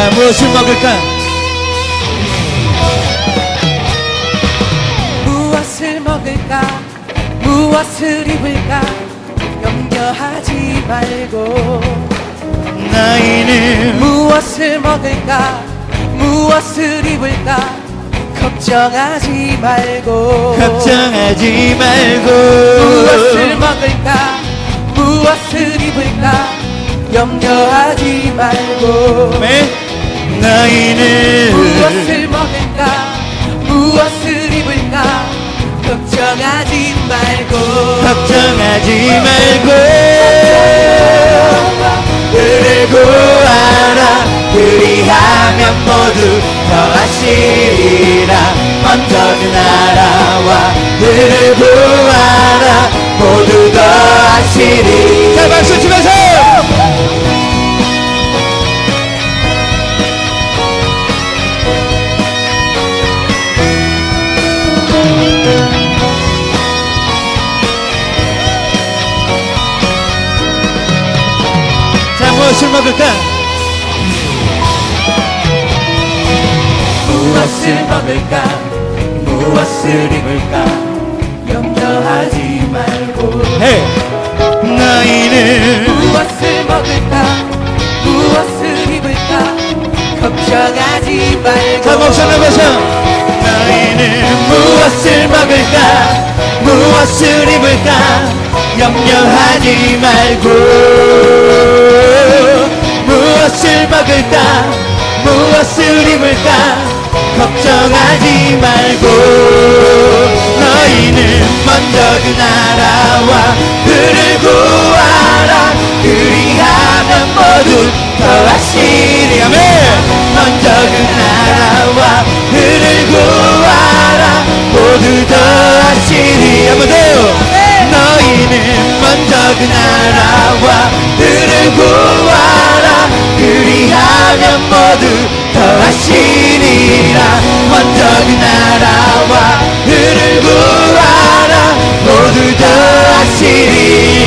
자 무엇을 먹을까? 무엇을 먹을까? 무엇을 입을까? 염려하지 말고. 나이는 무엇을 먹을까? 무엇을 입을까? 걱정하지 말고. 걱정하지 말고. 무엇을 먹을까? 무엇을 입을까? 염려하지 말고. 네? 나이는 무엇을 먹을까? 무엇을 입을까? 걱정하지 말고. 걱정하지 말고. 그리고 알아 그리하면 모두 더하시리라. 먼저 그 나라와 그리고 알아 모두 더하시리. 자 박수 치면서 자 무엇을 먹을까 무엇을 먹을까? 무엇을 입을까? 염려하지 말고. 헤이 너희는 무엇을 먹을까? 무엇을 입을까? 걱정하지 말고. 자 목소리 내보셔 너희는 무엇을 먹을까? 무엇을 입을까? 염려하지 말고 무엇을 먹을까? 무엇을 입을까? 걱정하지 말고. 너희는 먼저 그 나라와 그를 구하라. 그리하면 모두 더하시리. 아멘. 먼저 그 나라와 그를 구하라. 모두 더하시리. 한번 더요 너희는 먼저 그 나라와 그를 구하라 그리하면 모두 더하시리라. 먼저 그 나라와 그를 구하라. 모두 더하시리 기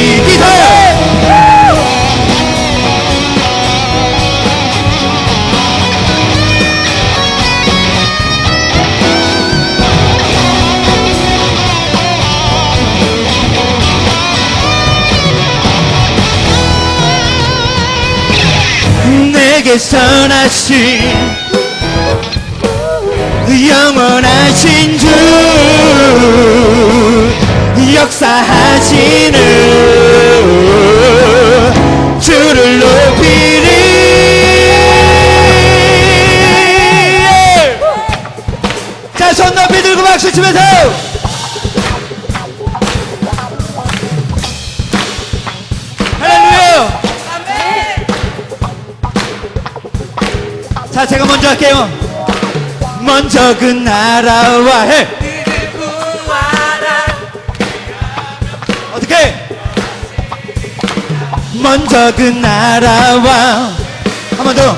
내게 선하신 영원하신 주 역사하시는 주를 높이리 자손 높이 들고 박수 치면서 자 제가 먼저 그 나라와 해. 어떻게? 먼저 그 나라와. 한 번 더.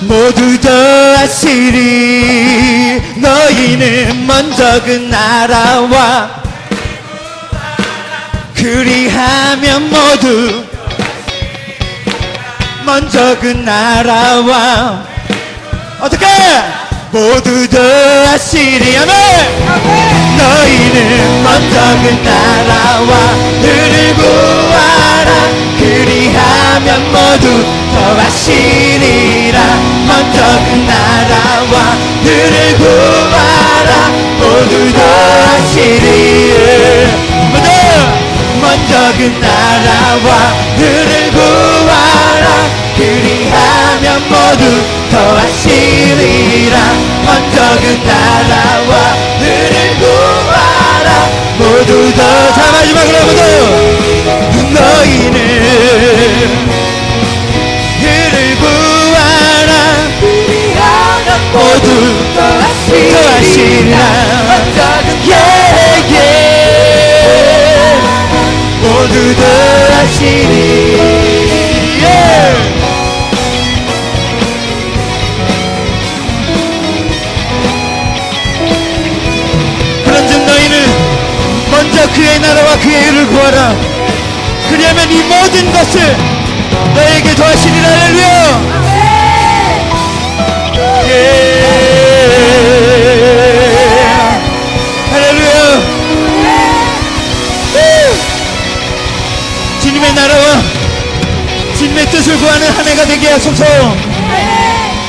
모두 더하시리 너희는 먼저 그 나라와. 그리하면 모두 먼저 그 나라와 어떻게? 모두 더하시리 아멘 너희는 먼저 그 나라와 그를 구하라. 그리하면 모두 더하시리라. 먼저 그 나라와 그를 구하라. 모두 더하시리 먼저 먼저 그 나라와 그를 구하라 모두 그 예예. 모두 더하시리 예. 그의 나라와 그의 일을 구하라. 그리하면 이 모든 것을 너에게 더하시리라. 할렐루야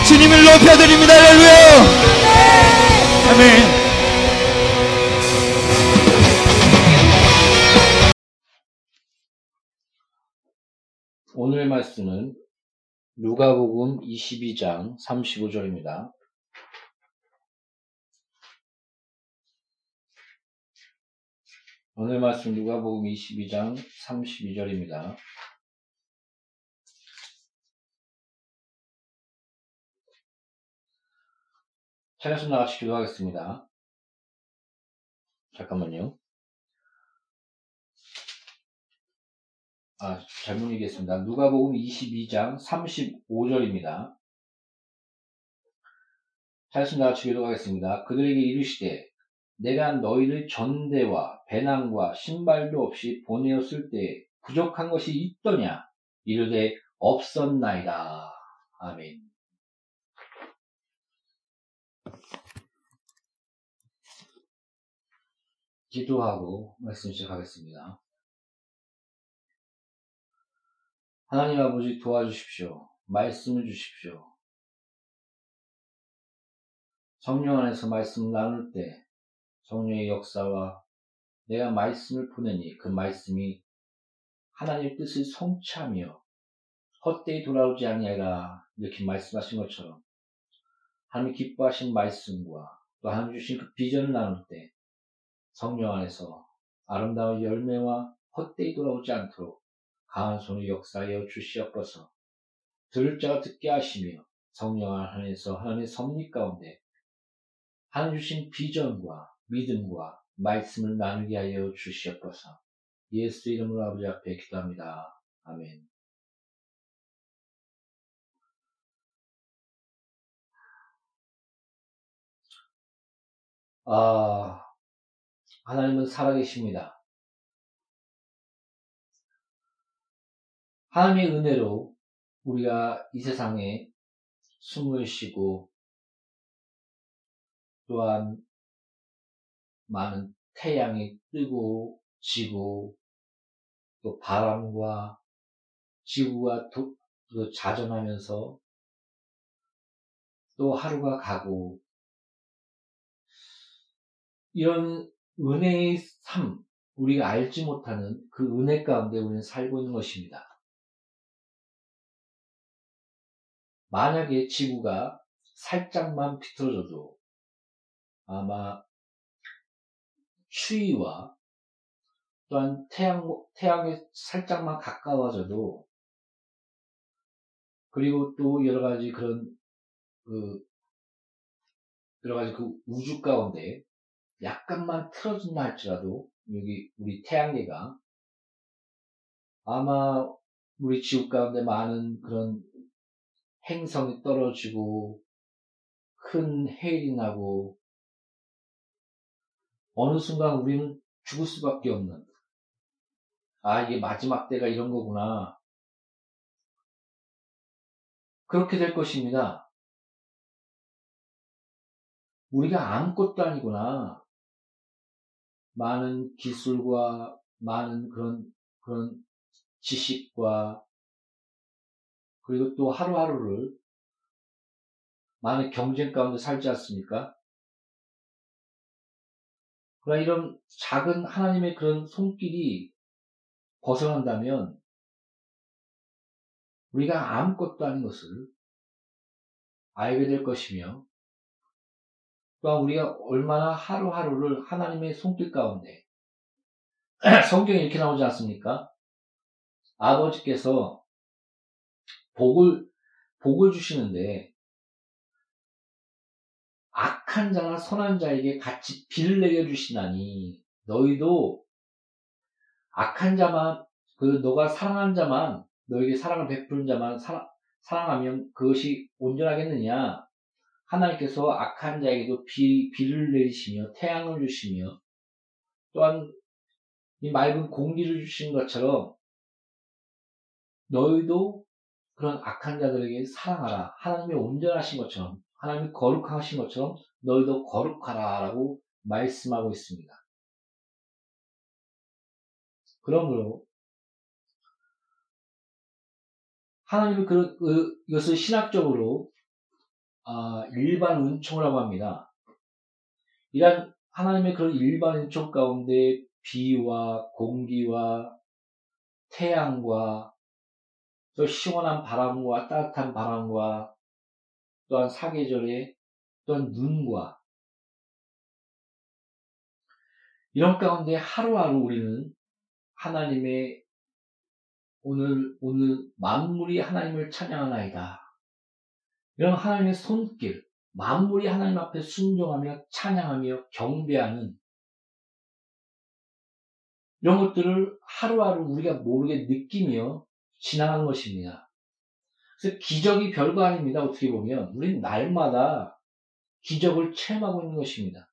주님을 높여드립니다. 할렐루야. 아멘. 오늘 말씀은 누가복음 22장 35절입니다. 오늘 말씀 누가복음 22장 32절입니다. 차례수 나같이 기도하겠습니다. 잠깐만요. 아, 잘못 얘기했습니다. 누가복음 22장 35절입니다. 차례수 나같이 기도하겠습니다. 그들에게 이르시되 내가 너희를 전대와 배낭과 신발도 없이 보내었을 때 부족한 것이 있더냐? 이르되 없었나이다. 아멘. 기도하고 말씀 시작하겠습니다. 하나님 아버지 도와주십시오. 말씀을 주십시오. 성령 안에서 말씀 나눌 때 성령의 역사와 내가 말씀을 보내니 그 말씀이 하나님의 뜻을 성취하며 헛되이 돌아오지 아니하라 이렇게 말씀하신 것처럼 하나님 기뻐하신 말씀과 또 하나님 주신 그 비전을 나눌 때 성령 안에서 아름다운 열매와 헛되이 돌아오지 않도록 강한 손을 역사하여 주시옵소서. 들을 자가 듣게 하시며 성령 안에서 하나님의 섭리 가운데 하나님 주신 비전과 믿음과 말씀을 나누게 하여 주시옵소서. 예수 이름으로 아버지 앞에 기도합니다. 아멘. 아, 하나님은 살아계십니다. 하나님의 은혜로 우리가 이 세상에 숨을 쉬고 또한 많은 태양이 뜨고 지고 또 바람과 지구가 도, 자전하면서 또 하루가 가고 이런 은혜의 삶, 우리가 알지 못하는 그 은혜 가운데 우리는 살고 있는 것입니다. 만약에 지구가 살짝만 비틀어져도 아마 추위와 또한 태양, 태양에 살짝만 가까워져도 그리고 또 여러 가지 그런 그 여러 가지 그 우주 가운데 약간만 틀어진다 할지라도 여기 우리 태양계가 아마 우리 지구 가운데 많은 그런 행성이 떨어지고 큰 해일이 나고 어느 순간 우리는 죽을 수밖에 없는 아 이게 마지막 때가 이런 거구나 그렇게 될 것입니다. 우리가 아무것도 아니구나. 많은 기술과 많은 그런, 그런 지식과 그리고 또 하루하루를 많은 경쟁 가운데 살지 않습니까? 그러나 이런 작은 하나님의 그런 손길이 벗어난다면 우리가 아무것도 아닌 것을 알게 될 것이며 또한 우리가 얼마나 하루하루를 하나님의 손길 가운데 성경에 이렇게 나오지 않습니까? 아버지께서 복을 복을 주시는데 악한 자나 선한 자에게 같이 비를 내려 주시나니 너희도 악한 자만 그 너가 사랑한 자만 너에게 사랑을 베푸는 자만 사랑, 사랑하면 그것이 온전하겠느냐? 하나님께서 악한 자에게도 비, 비를 내리시며 태양을 주시며 또한 이 맑은 공기를 주신 것처럼 너희도 그런 악한 자들에게 사랑하라. 하나님이 온전하신 것처럼 하나님이 거룩하신 것처럼 너희도 거룩하라 라고 말씀하고 있습니다. 그러므로 하나님은 그, 그, 이것을 신학적으로 아, 일반 은총이라고 합니다. 이런 하나님의 그런 일반 은총 가운데 비와 공기와 태양과 또 시원한 바람과 따뜻한 바람과 또한 사계절에 또한 눈과 이런 가운데 하루하루 우리는 하나님의 오늘 오늘 만물이 하나님을 찬양하나이다. 이런 하나님의 손길, 만물이 하나님 앞에 순종하며 찬양하며 경배하는 이런 것들을 하루하루 우리가 모르게 느끼며 지나간 것입니다. 그래서 기적이 별거 아닙니다. 어떻게 보면 우리는 날마다 기적을 체험하고 있는 것입니다.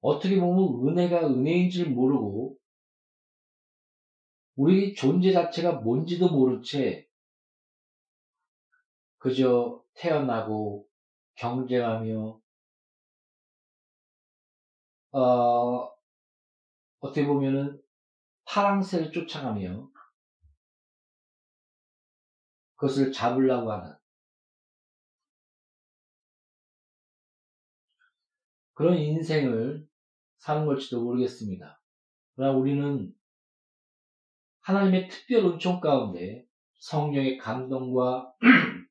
어떻게 보면 은혜가 은혜인 줄 모르고 우리 존재 자체가 뭔지도 모른 채 그저 태어나고 경쟁하며 어, 어떻게 보면은 파랑새를 쫓아가며 그것을 잡으려고 하는 그런 인생을 사는 걸지도 모르겠습니다. 그러나 우리는 하나님의 특별 은총 가운데 성령의 감동과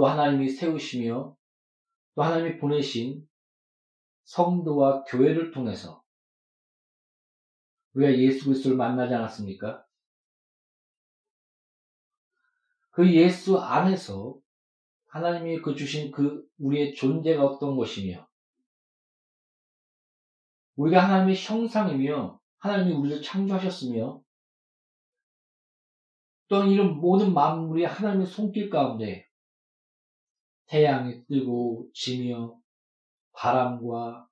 또 하나님이 세우시며 또 하나님이 보내신 성도와 교회를 통해서 우리가 예수 그리스도를 만나지 않았습니까? 그 예수 안에서 하나님이 그 주신 그 우리의 존재가 어떤 것이며 우리가 하나님의 형상이며 하나님이 우리를 창조하셨으며 또한 이런 모든 만물이 하나님의 손길 가운데 태양이 뜨고 지며 바람과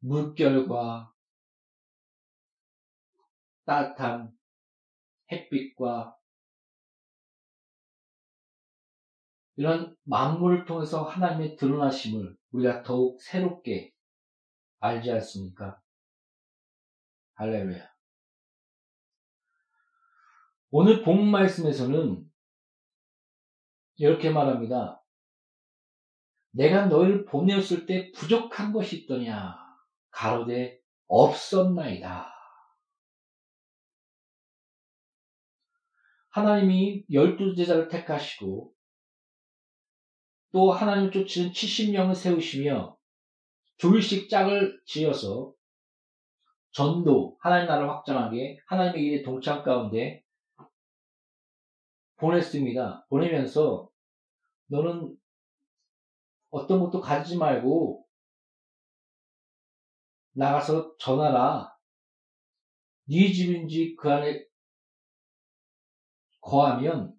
물결과 따뜻한 햇빛과 이런 만물을 통해서 하나님의 드러나심을 우리가 더욱 새롭게 알지 않습니까? 할렐루야. 오늘 본 말씀에서는 이렇게 말합니다. 내가 너희를 보내었을 때 부족한 것이 있더냐? 가로되 없었나이다. 하나님이 열두 제자를 택하시고 또 하나님 쫓는 70명을 세우시며 둘씩 짝을 지어서 전도, 하나님 나라를 확장하게 하나님의 일에 동참 가운데 보냈습니다. 보내면서 너는 어떤 것도 가지지 말고 나가서 전하라. 네 집인지 그 안에 거하면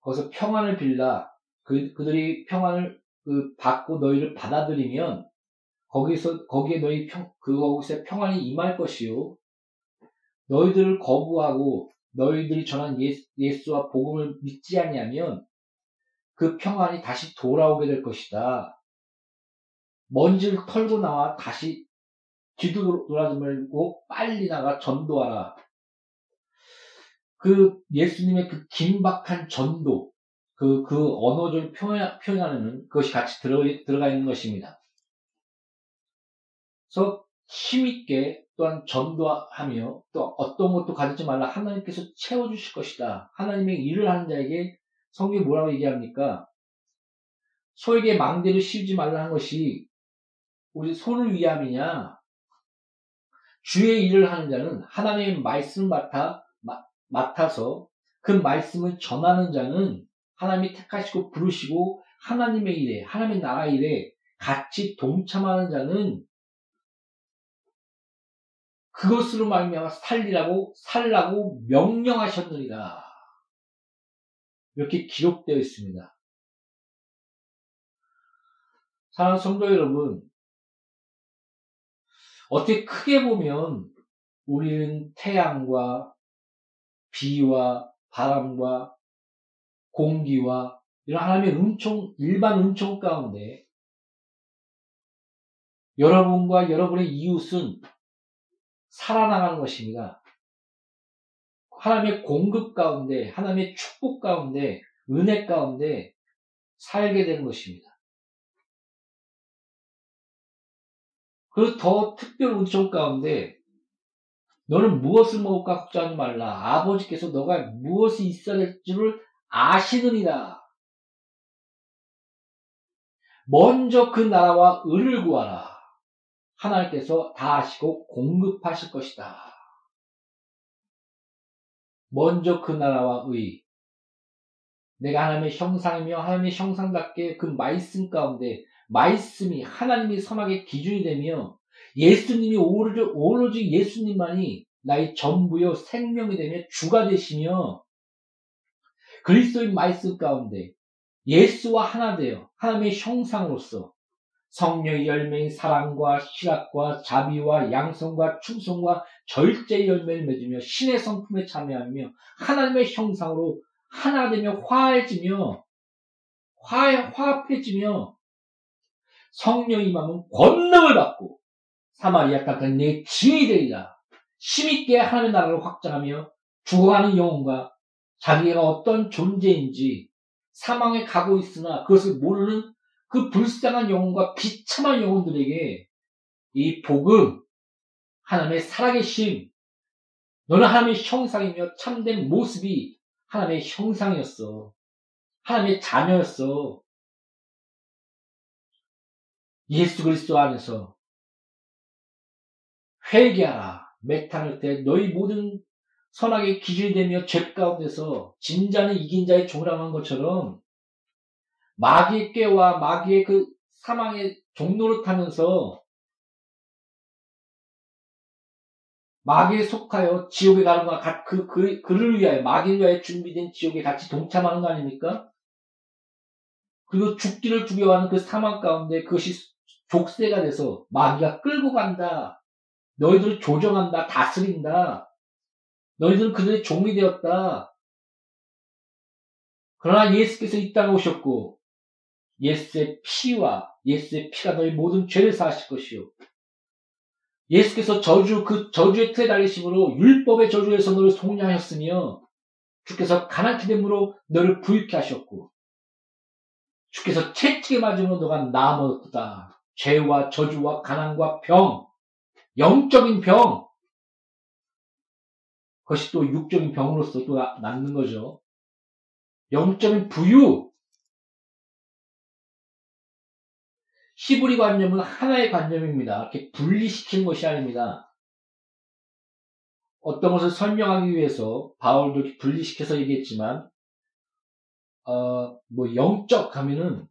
거기서 평안을 빌라. 그, 그들이 평안을 그 받고 너희를 받아들이면 거기서 거기에 너희 평 그 거기서 평안이 임할 것이요. 너희들을 거부하고 너희들이 전한 예수, 예수와 복음을 믿지 아니하면 그 평안이 다시 돌아오게 될 것이다. 먼지를 털고 나와 다시 뒤돌아지 말고 빨리 나가 전도하라. 그 예수님의 그 긴박한 전도, 그, 그 언어적인 표현, 표현하는 그것이 같이 들어, 들어가 있는 것입니다. 그래서 힘있게 또한 전도하며 또 어떤 것도 가지지 말라 하나님께서 채워주실 것이다. 하나님의 일을 하는 자에게 성경이 뭐라고 얘기합니까? 소에게 망대를 씌우지 말라는 것이 우리 소를 위함이냐? 주의 일을 하는 자는 하나님의 말씀을 맡아, 맡아서 그 말씀을 전하는 자는 하나님이 택하시고 부르시고 하나님의 일에, 하나님의 나라 일에 같이 동참하는 자는 그것으로 말미암아 살리라고 살라고 명령하셨느니라. 이렇게 기록되어 있습니다. 사랑하는 성도 여러분, 어떻게 크게 보면 우리는 태양과 비와 바람과 공기와 이런 하나님의 은총, 일반 은총 가운데 여러분과 여러분의 이웃은 살아나가는 것입니다. 하나님의 공급 가운데, 하나님의 축복 가운데, 은혜 가운데 살게 되는 것입니다. 그리고 더 특별 은총 가운데 너는 무엇을 먹을까 걱정하지 말라. 아버지께서 너가 무엇이 있어야 될 줄을 아시느니라. 먼저 그 나라와 을을 구하라. 하나님께서 다 아시고 공급하실 것이다. 먼저 그 나라와 의. 내가 하나님의 형상이며 하나님의 형상답게 그 말씀 가운데 말씀이 하나님이 선악의 기준이 되며 예수님이 오로지, 오로지 예수님만이 나의 전부요 생명이 되며 주가 되시며 그리스도의 말씀 가운데 예수와 하나 되어 하나님의 형상으로서 성령의 열매인 사랑과 희락과 자비와 양성과 충성과 절제의 열매를 맺으며 신의 성품에 참여하며 하나님의 형상으로 하나 되며 화해지며 화, 화합해지며 성령이 임하면 권능을 받고 사마리아 땅은 내 지이 되리라. 힘있게 하나님의 나라를 확장하며 죽어가는 영혼과 자기가 어떤 존재인지 사망에 가고 있으나 그것을 모르는 그 불쌍한 영혼과 비참한 영혼들에게 이 복음, 하나님의 살아계심, 너는 하나님의 형상이며 참된 모습이 하나님의 형상이었어. 하나님의 자녀였어. 예수 그리스도 안에서 회개하라. 메탄을 때 너희 모든 선악의 기준이 되며 죄 가운데서 진자는 이긴 자의 종이라는 것처럼 마귀의 꾀와 마귀의 그 사망의 종로를 타면서 마귀에 속하여 지옥에 가는 것과 그, 그, 그를 위하여, 마귀를 위하여 준비된 지옥에 같이 동참하는 거 아닙니까? 그리고 죽기를 두려워하는 그 사망 가운데 그것이 족쇄가 돼서 마귀가 끌고 간다. 너희들을 조정한다. 다스린다. 너희들은 그들의 종이 되었다. 그러나 예수께서 이 땅에 오셨고 예수의 피와 예수의 피가 너희 모든 죄를 사하실 것이요. 예수께서 저주 그 저주의 틀에 달리심으로 율법의 저주에서 너를 속량하였으며 주께서 가난케 됨으로 너를 부유케 하셨고 주께서 채찍에 맞음으로 너가 나아먹었다. 죄와 저주와 가난과 병, 영적인 병, 그것이 또 육적인 병으로서 또 남는 거죠. 영적인 부유, 히브리 관념은 하나의 관념입니다. 이렇게 분리시키는 것이 아닙니다. 어떤 것을 설명하기 위해서 바울도 분리시켜서 얘기했지만, 어, 뭐 영적 하면은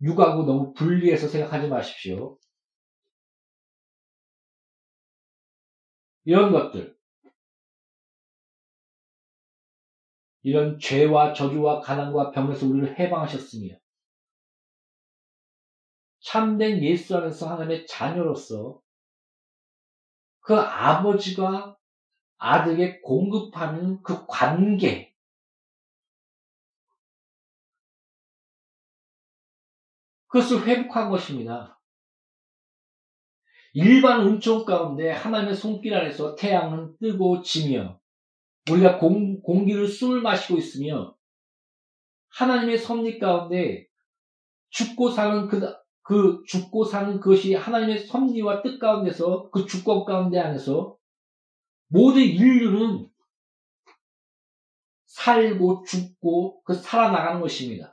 육하고 너무 분리해서 생각하지 마십시오. 이런 것들, 이런 죄와 저주와 가난과 병에서 우리를 해방하셨으며 참된 예수 안에서 하나님의 자녀로서 그 아버지가 아들에게 공급하는 그 관계, 그것을 회복한 것입니다. 일반 은총 가운데 하나님의 손길 안에서 태양은 뜨고 지며 우리가 공, 공기를 숨을 마시고 있으며 하나님의 섭리 가운데 죽고 사는 그, 그 죽고 사는 것이 하나님의 섭리와 뜻 가운데서 그 주권 가운데 안에서 모든 인류는 살고 죽고 그 살아나가는 것입니다.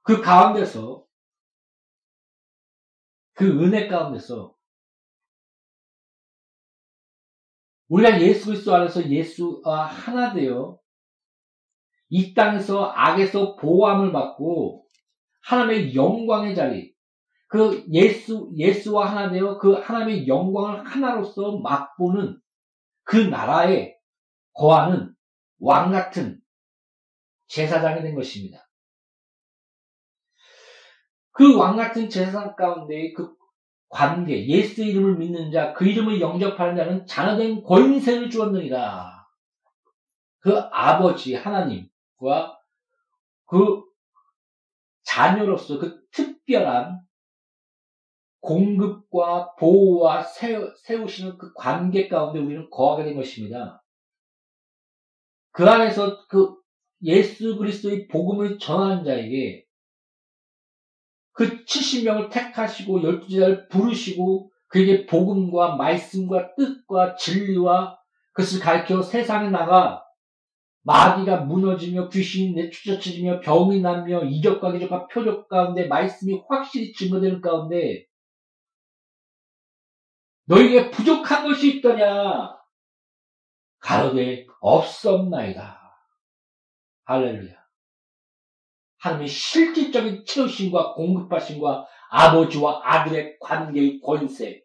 그 가운데서 그 은혜 가운데서 우리가 예수 그리스도 안에서 예수와 하나 되어 이 땅에서 악에서 보호함을 받고 하나님의 영광의 자리, 그 예수, 예수와 하나 되어 그 하나님의 영광을 하나로서 맛보는 그 나라에 거하는 왕 같은 제사장이 된 것입니다. 그 왕 같은 제사장 가운데 그 관계, 예수 이름을 믿는 자, 그 이름을 영접하는 자는 자녀된 권세를 주었느니라. 그 아버지 하나님과 그 자녀로서 그 특별한 공급과 보호와 세우, 세우시는 그 관계 가운데 우리는 거하게 된 것입니다. 그 안에서 그 예수 그리스도의 복음을 전하는 자에게 그 70명을 택하시고 12제자를 부르시고 그에게 복음과 말씀과 뜻과 진리와 그것을 가르쳐 세상에 나가 마귀가 무너지며 귀신이 내추적쳐지며 병이 나며 이적과 기적과 표적 가운데 말씀이 확실히 증거되는 가운데 너에게 부족한 것이 있더냐? 가로되 없었나이다. 할렐루야. 하나님의 실질적인 채우심과 공급하심과 아버지와 아들의 관계의 권세.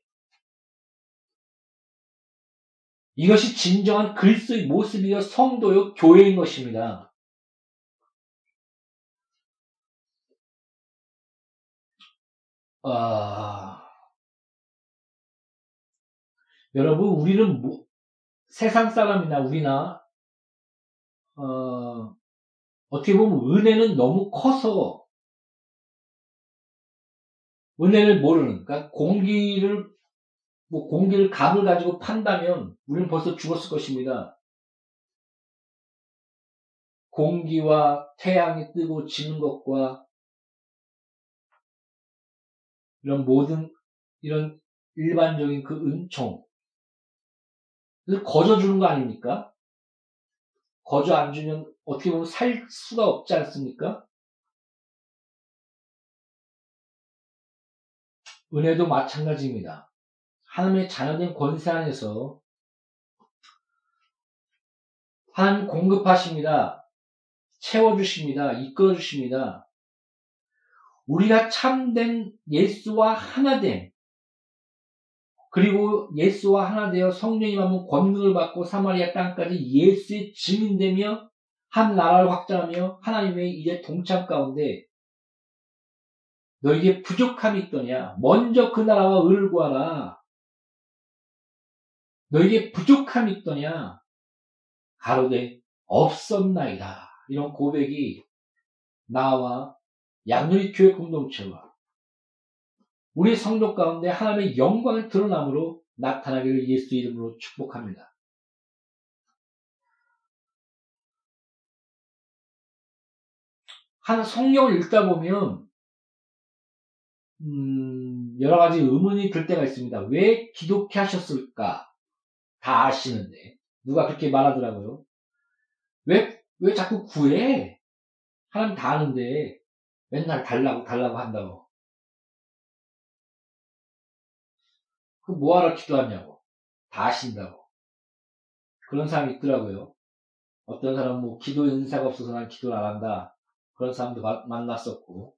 이것이 진정한 그리스도의 모습이요 성도요 교회인 것입니다. 아... 여러분 우리는 뭐, 세상 사람이나 우리나 어, 어떻게 보면 은혜는 너무 커서 은혜를 모르는 그러니까 공기를 뭐 공기를 값을 가지고 판다면 우리는 벌써 죽었을 것입니다. 공기와 태양이 뜨고 지는 것과 이런 모든 이런 일반적인 그 은총 거저 주는 거 아닙니까? 거저 안 주면 어떻게 보면 살 수가 없지 않습니까? 은혜도 마찬가지입니다. 하나님의 자녀된 권세 안에서 하나님 공급하십니다. 채워주십니다. 이끌어주십니다. 우리가 참된 예수와 하나됨, 그리고 예수와 하나 되어 성령이 받는 권능을 받고 사마리아 땅까지 예수의 증인되며 한 나라를 확장하며 하나님의 이제 동참 가운데 너에게 부족함이 있더냐? 먼저 그 나라와 의를 구하라. 너에게 부족함이 있더냐? 가로되 없었나이다. 이런 고백이 나와 양누리 교회 공동체와 우리 성도 가운데 하나님의 영광을 드러남으로 나타나기를 예수 이름으로 축복합니다. 한 성경을 읽다 보면 음, 여러 가지 의문이 들 때가 있습니다. 왜 기독해 하셨을까? 다 아시는데 누가 그렇게 말하더라고요. 왜, 왜 자꾸 구해? 하나님 다 아는데 맨날 달라고 달라고 한다고. 그 뭐하러 기도하냐고. 다 아신다고. 그런 사람이 있더라고요. 어떤 사람은 뭐 기도 인사가 없어서 난 기도를 안 한다. 그런 사람도 마, 만났었고.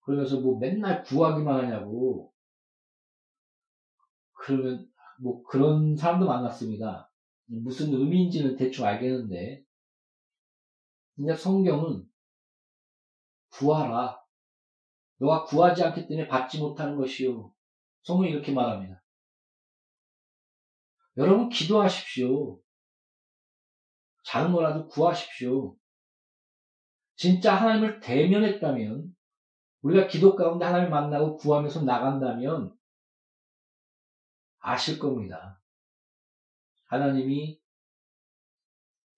그러면서 뭐 맨날 구하기만 하냐고. 그러면 뭐 그런 사람도 만났습니다. 무슨 의미인지는 대충 알겠는데. 근데 성경은 구하라. 너가 구하지 않기 때문에 받지 못하는 것이요. 성경이 이렇게 말합니다. 여러분 기도하십시오. 작은 거라도 구하십시오. 진짜 하나님을 대면했다면 우리가 기도 가운데 하나님을 만나고 구하면서 나간다면 아실 겁니다. 하나님이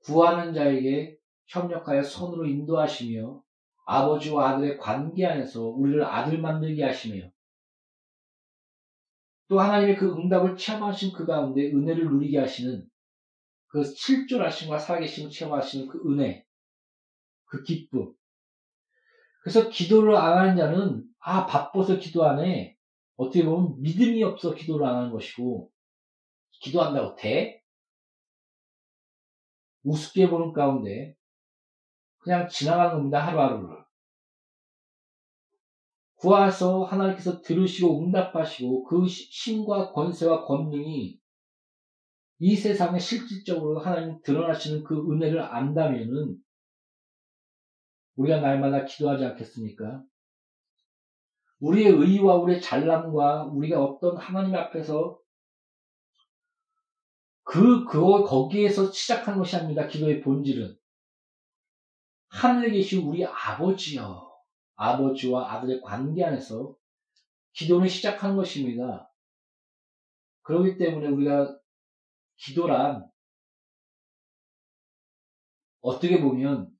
구하는 자에게 협력하여 손으로 인도하시며 아버지와 아들의 관계 안에서 우리를 아들 만들게 하시며 또 하나님의 그 응답을 체험하신 그 가운데 은혜를 누리게 하시는 그 실존하심과 살아계심을 체험하시는 그 은혜, 그 기쁨. 그래서 기도를 안 하는 자는 아 바빠서 기도 안 해. 어떻게 보면 믿음이 없어 기도를 안 하는 것이고 기도한다고 돼? 우습게 보는 가운데 그냥 지나가는 겁니다 하루하루를. 구하서 하나님께서 들으시고 응답하시고 그 신과 권세와 권능이 이 세상에 실질적으로 하나님 드러나시는 그 은혜를 안다면은 우리가 날마다 기도하지 않겠습니까? 우리의 의와 우리의 잘남과 우리가 어떤 하나님 앞에서 그, 그거, 거기에서 시작한 것이 아닙니다. 기도의 본질은. 하늘에 계신 우리 아버지여. 아버지와 아들의 관계 안에서 기도는 시작한 것입니다. 그렇기 때문에 우리가 기도란 어떻게 보면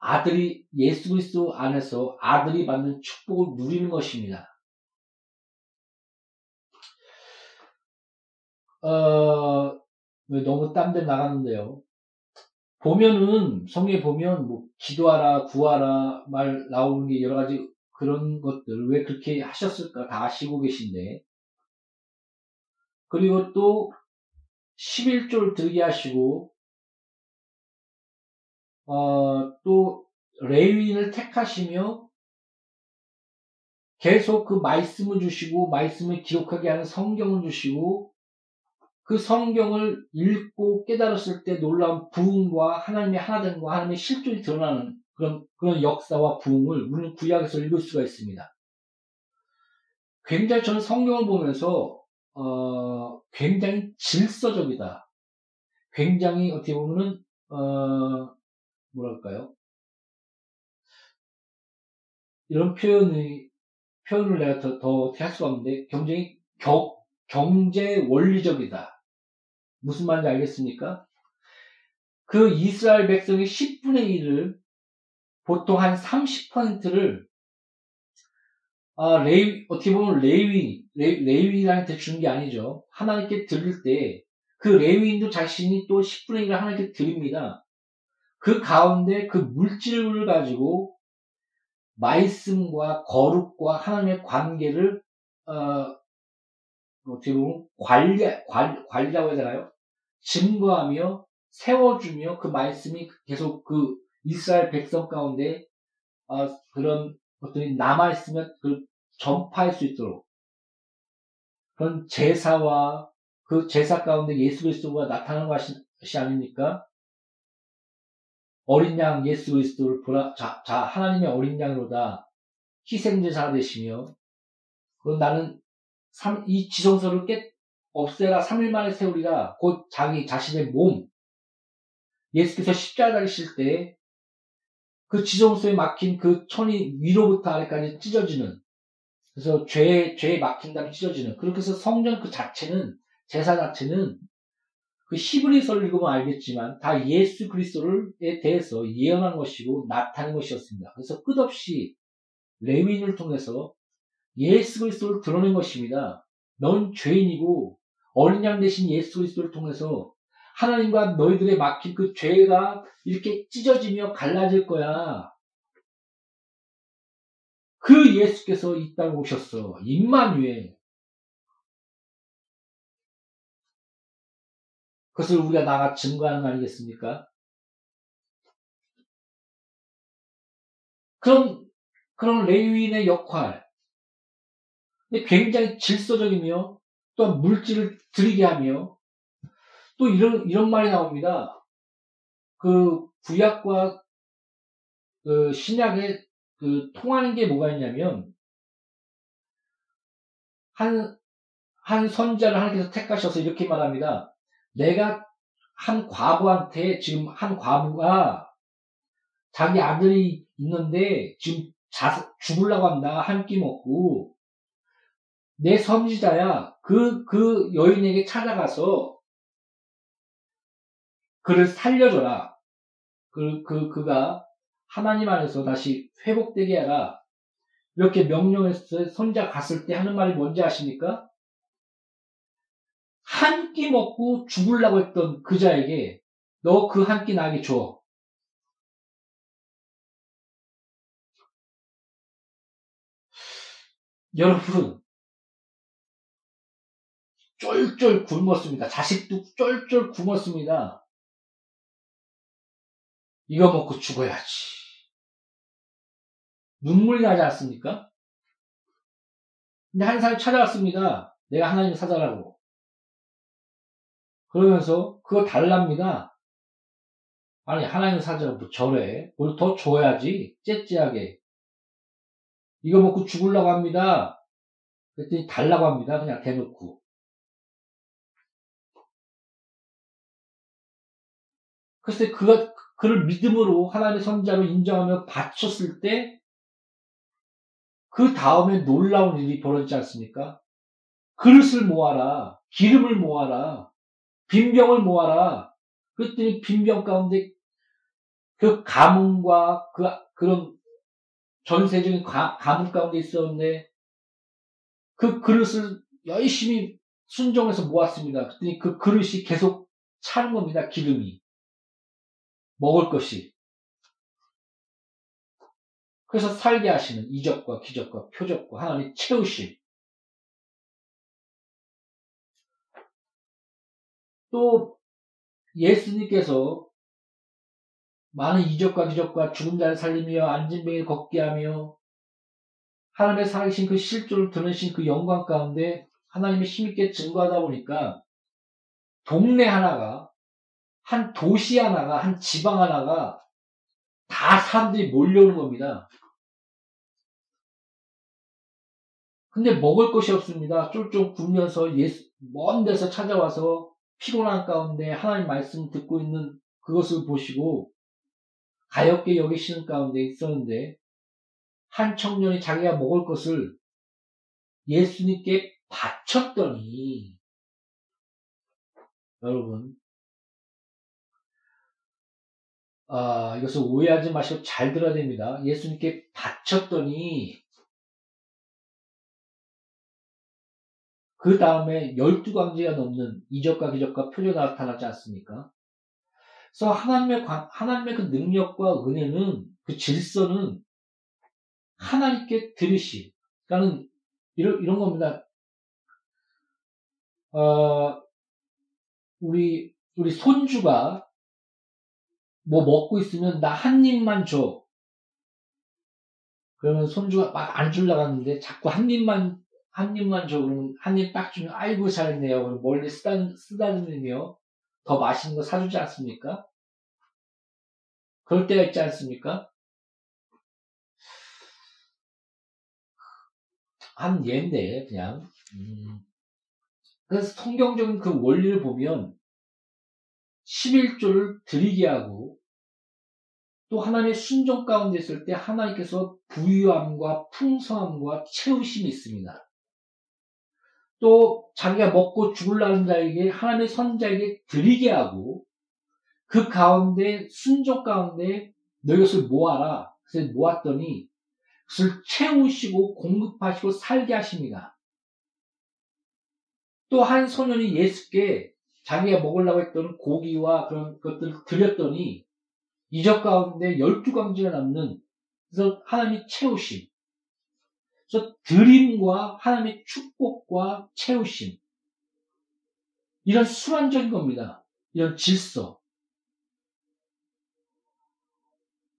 아들이 예수 그리스도 안에서 아들이 받는 축복을 누리는 것입니다. 어, 너무 딴데 나가는데요. 보면은 성경에 보면 뭐 기도하라 구하라 말 나오는 게 여러 가지 그런 것들 왜 그렇게 하셨을까 다 아시고 계신데 그리고 또 11조를 들게 하시고 어, 또 레위인을 택하시며 계속 그 말씀을 주시고 말씀을 기록하게 하는 성경을 주시고 그 성경을 읽고 깨달았을 때 놀라운 부흥과 하나님의 하나됨과 하나님의 실존이 드러나는 그런, 그런 역사와 부흥을 우리는 구약에서 읽을 수가 있습니다. 굉장히 저는 성경을 보면서, 어, 굉장히 질서적이다. 굉장히 어떻게 보면은, 어, 뭐랄까요. 이런 표현이, 표현을 내가 더, 더 어떻게 할 수가 없는데, 굉장히 겨, 경제 원리적이다. 무슨 말인지 알겠습니까? 그 이스라엘 백성의 10분의 1을 보통 한 30%를 아, 레위, 어떻게 보면 레위, 레, 레위 인한테 주는 게 아니죠. 하나님께 드릴 때, 그 레위인도 자신이 또 10분의 1을 하나님께 드립니다. 그 가운데 그 물질을 가지고 말씀과 거룩과 하나님의 관계를, 어, 어떻게 보면 관리, 관, 관리라고 해야 되나요? 증거하며 세워주며 그 말씀이 계속 그 이스라엘 백성 가운데 어, 그런 것들이 남아 있으면 그 전파할 수 있도록 그런 제사와 그 제사 가운데 예수 그리스도가 나타나는 것이 아닙니까? 어린 양 예수 그리스도를 보라, 자, 자 하나님의 어린 양으로다. 희생제사가 되시며 그 나는 이 지성소를 깨 없애라. 3일 만에 세우리라. 곧 자기 자신의 몸. 예수께서 십자가 달리실 때 그 지성소에 막힌 그 천이 위로부터 아래까지 찢어지는 그래서 죄에 죄에 막힌 다음에 찢어지는 그렇게 해서 성전 그 자체는 제사 자체는 그 히브리서를 읽으면 알겠지만 다 예수 그리스도에 대해서 예언한 것이고 나타낸 것이었습니다. 그래서 끝없이 레위인을 통해서 예수 그리스도를 드러낸 것입니다. 넌 죄인이고 어린 양 대신 예수 그리스도를 통해서 하나님과 너희들의 막힌 그 죄가 이렇게 찢어지며 갈라질 거야. 그 예수께서 이 땅에 오셨어. 임마누엘. 그것을 우리가 나가 증거하는 거 아니겠습니까? 그런, 그런 레위인의 역할. 굉장히 질서적이며 또 물질을 들이게 하며 또 이런 이런 말이 나옵니다. 그 구약과 그 신약에 그 통하는 게 뭐가 있냐면 한, 한 선자를 하나님께서 택하셔서 이렇게 말합니다. 내가 한 과부한테 지금 한 과부가 자기 아들이 있는데 지금 자, 죽으려고 한다. 한 끼 먹고. 내 선지자야. 그, 그 여인에게 찾아가서 그를 살려줘라. 그, 그, 그가 하나님 안에서 다시 회복되게 하라. 이렇게 명령해서 선자 갔을 때 하는 말이 뭔지 아십니까? 한 끼 먹고 죽으려고 했던 그자에게 너 그 한 끼 나에게 줘. 여러분, 쫄쫄 굶었습니다. 자식도 쫄쫄 굶었습니다. 이거 먹고 죽어야지. 눈물이 나지 않습니까? 근데 한 사람이 찾아왔습니다. 내가 하나님 사자라고. 그러면서 그거 달랍니다. 아니 하나님 사자라고 뭐 저래. 뭘더 줘야지. 째째하게. 이거 먹고 죽으려고 합니다. 그랬더니 달라고 합니다. 그냥 대놓고. 글쎄 그가 그를 믿음으로 하나님의 선자로 인정하며 바쳤을 때 그 다음에 놀라운 일이 벌어지지 않습니까? 그릇을 모아라. 기름을 모아라. 빈병을 모아라. 그랬더니 빈병 가운데 그 가뭄과 그, 그런 전세적인 가, 가뭄 가운데 있었는데 그 그릇을 열심히 순종해서 모았습니다. 그랬더니 그 그릇이 계속 차는 겁니다. 기름이. 먹을 것이. 그래서 살게 하시는 이적과 기적과 표적과 하나님 채우심. 또 예수님께서 많은 이적과 기적과 죽은 자를 살리며 앉은 병을 걷게 하며 하나님의 살아계신 그 실조를 드러내신 그 영광 가운데 하나님의 힘있게 증거하다 보니까 동네 하나가 한 도시 하나가 한 지방 하나가 다 사람들이 몰려오는 겁니다. 근데 먹을 것이 없습니다. 쫄쫄 굶면서 예수, 먼 데서 찾아와서 피곤한 가운데 하나님 말씀 듣고 있는 그것을 보시고 가엽게 여기시는 가운데 있었는데 한 청년이 자기가 먹을 것을 예수님께 바쳤더니 여러분 아, 이것을 오해하지 마시고 잘 들어야 됩니다. 예수님께 바쳤더니 그 다음에 열두 광지가 넘는 이적과 기적과 표적이 나타나지 않습니까? 그래서 하나님의, 하나님의 그 능력과 은혜는, 그 질서는 하나님께 들으시. 그러니까는 이런, 이런 겁니다. 어, 우리, 우리 손주가 뭐 먹고 있으면 나 한 입만 줘. 그러면 손주가 막 안 줄라 갔는데 자꾸 한 입만, 한 입만 줘. 그러면 한 입 딱 주면 아이고 잘했네요. 멀리 쓰다, 쓰다듬으며 더 맛있는 거 사주지 않습니까? 그럴 때가 있지 않습니까? 한 예인데, 그냥. 음. 그래서 성경적인 그 원리를 보면 11조를 드리게 하고 또 하나님의 순종 가운데 있을 때 하나님께서 부유함과 풍성함과 채우심이 있습니다. 또 자기가 먹고 죽을라는 자에게 하나님의 선자에게 드리게 하고 그 가운데 순종 가운데 너희 것을 모아라. 그래서 모았더니 그것을 채우시고 공급하시고 살게 하십니다. 또 한 소년이 예수께 자기가 먹으려고 했던 고기와 그런 것들을 드렸더니 이적 가운데 열두 강지가 남는 그래서 하나님이 채우심. 그래서 드림과 하나님의 축복과 채우심. 이런 순환적인 겁니다. 이런 질서.